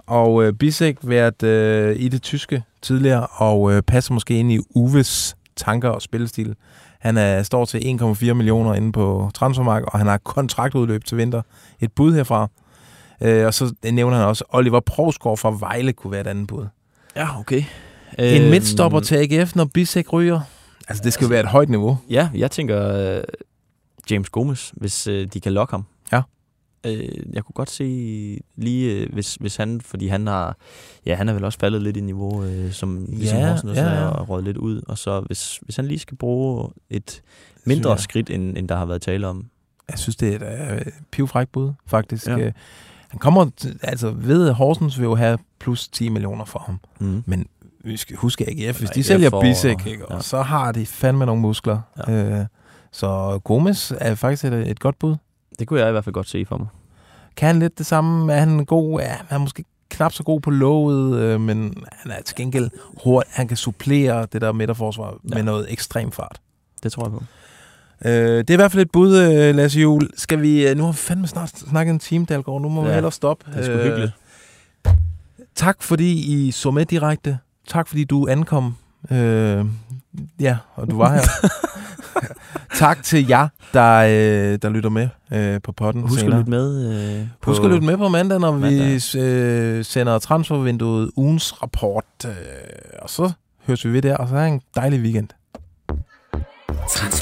og øh, Bisek været øh, i det tyske tidligere, og øh, passer måske ind i Uves tanker og spillestil. Han er, står til 1,4 millioner inde på transfermarkedet, og han har kontraktudløb til vinter. Et bud herfra. Øh, og så nævner han også, Oliver Provsgaard fra Vejle kunne være et andet bud. Ja, okay. En Øhm, midtstopper til AGF, når Bisek ryger. Altså, det skal jo være et højt niveau. Ja, jeg tænker øh, James Gomes, hvis øh, de kan lokke ham. Øh, jeg kunne godt se lige, øh, hvis, hvis han, fordi han har, ja, han er vel også faldet lidt i niveau, øh, som ligesom Ja, Horsen også ja, ja. og røget lidt ud. Og så hvis, hvis han lige skal bruge et mindre jeg. skridt, end, end der har været tale om. Jeg synes, det er et øh, pivfræk bud, faktisk. Ja. Ja. Han kommer, altså ved, Horsens vil jo have plus 10 millioner for ham. Mm. Men vi skal huske AGF, hvis de AGF sælger Bisek, ikke, ja. og så har de fandme nogle muskler. Ja. Øh, så Gomes er faktisk et, et godt bud. Det kunne jeg i hvert fald godt se for mig. Kan han lidt det samme? Er han god? Ja, han er måske knap så god på låget, øh, men han er til gengæld hurtig. Han kan supplere det der midterforsvar Ja. med noget ekstrem fart. Det tror jeg på. Øh, det er i hvert fald et bud, øh, Lasse Juhl. Skal vi, øh, nu har vi fandme snart snakket en time, Dalgaard. Nu må ja, vi hellere stoppe. det er sgu hyggeligt. Tak fordi I så med direkte. Tak fordi du ankom. Øh, ja, og du var her. tak til jer, der, øh, der lytter med øh, på podden Husk at senere. lytte med. Øh, på Husk at lytte med på mandag, når mandag. vi øh, sender transfervinduet ugens rapport. Øh, og så høres vi ved der, og så er en dejlig weekend. Transfervindue.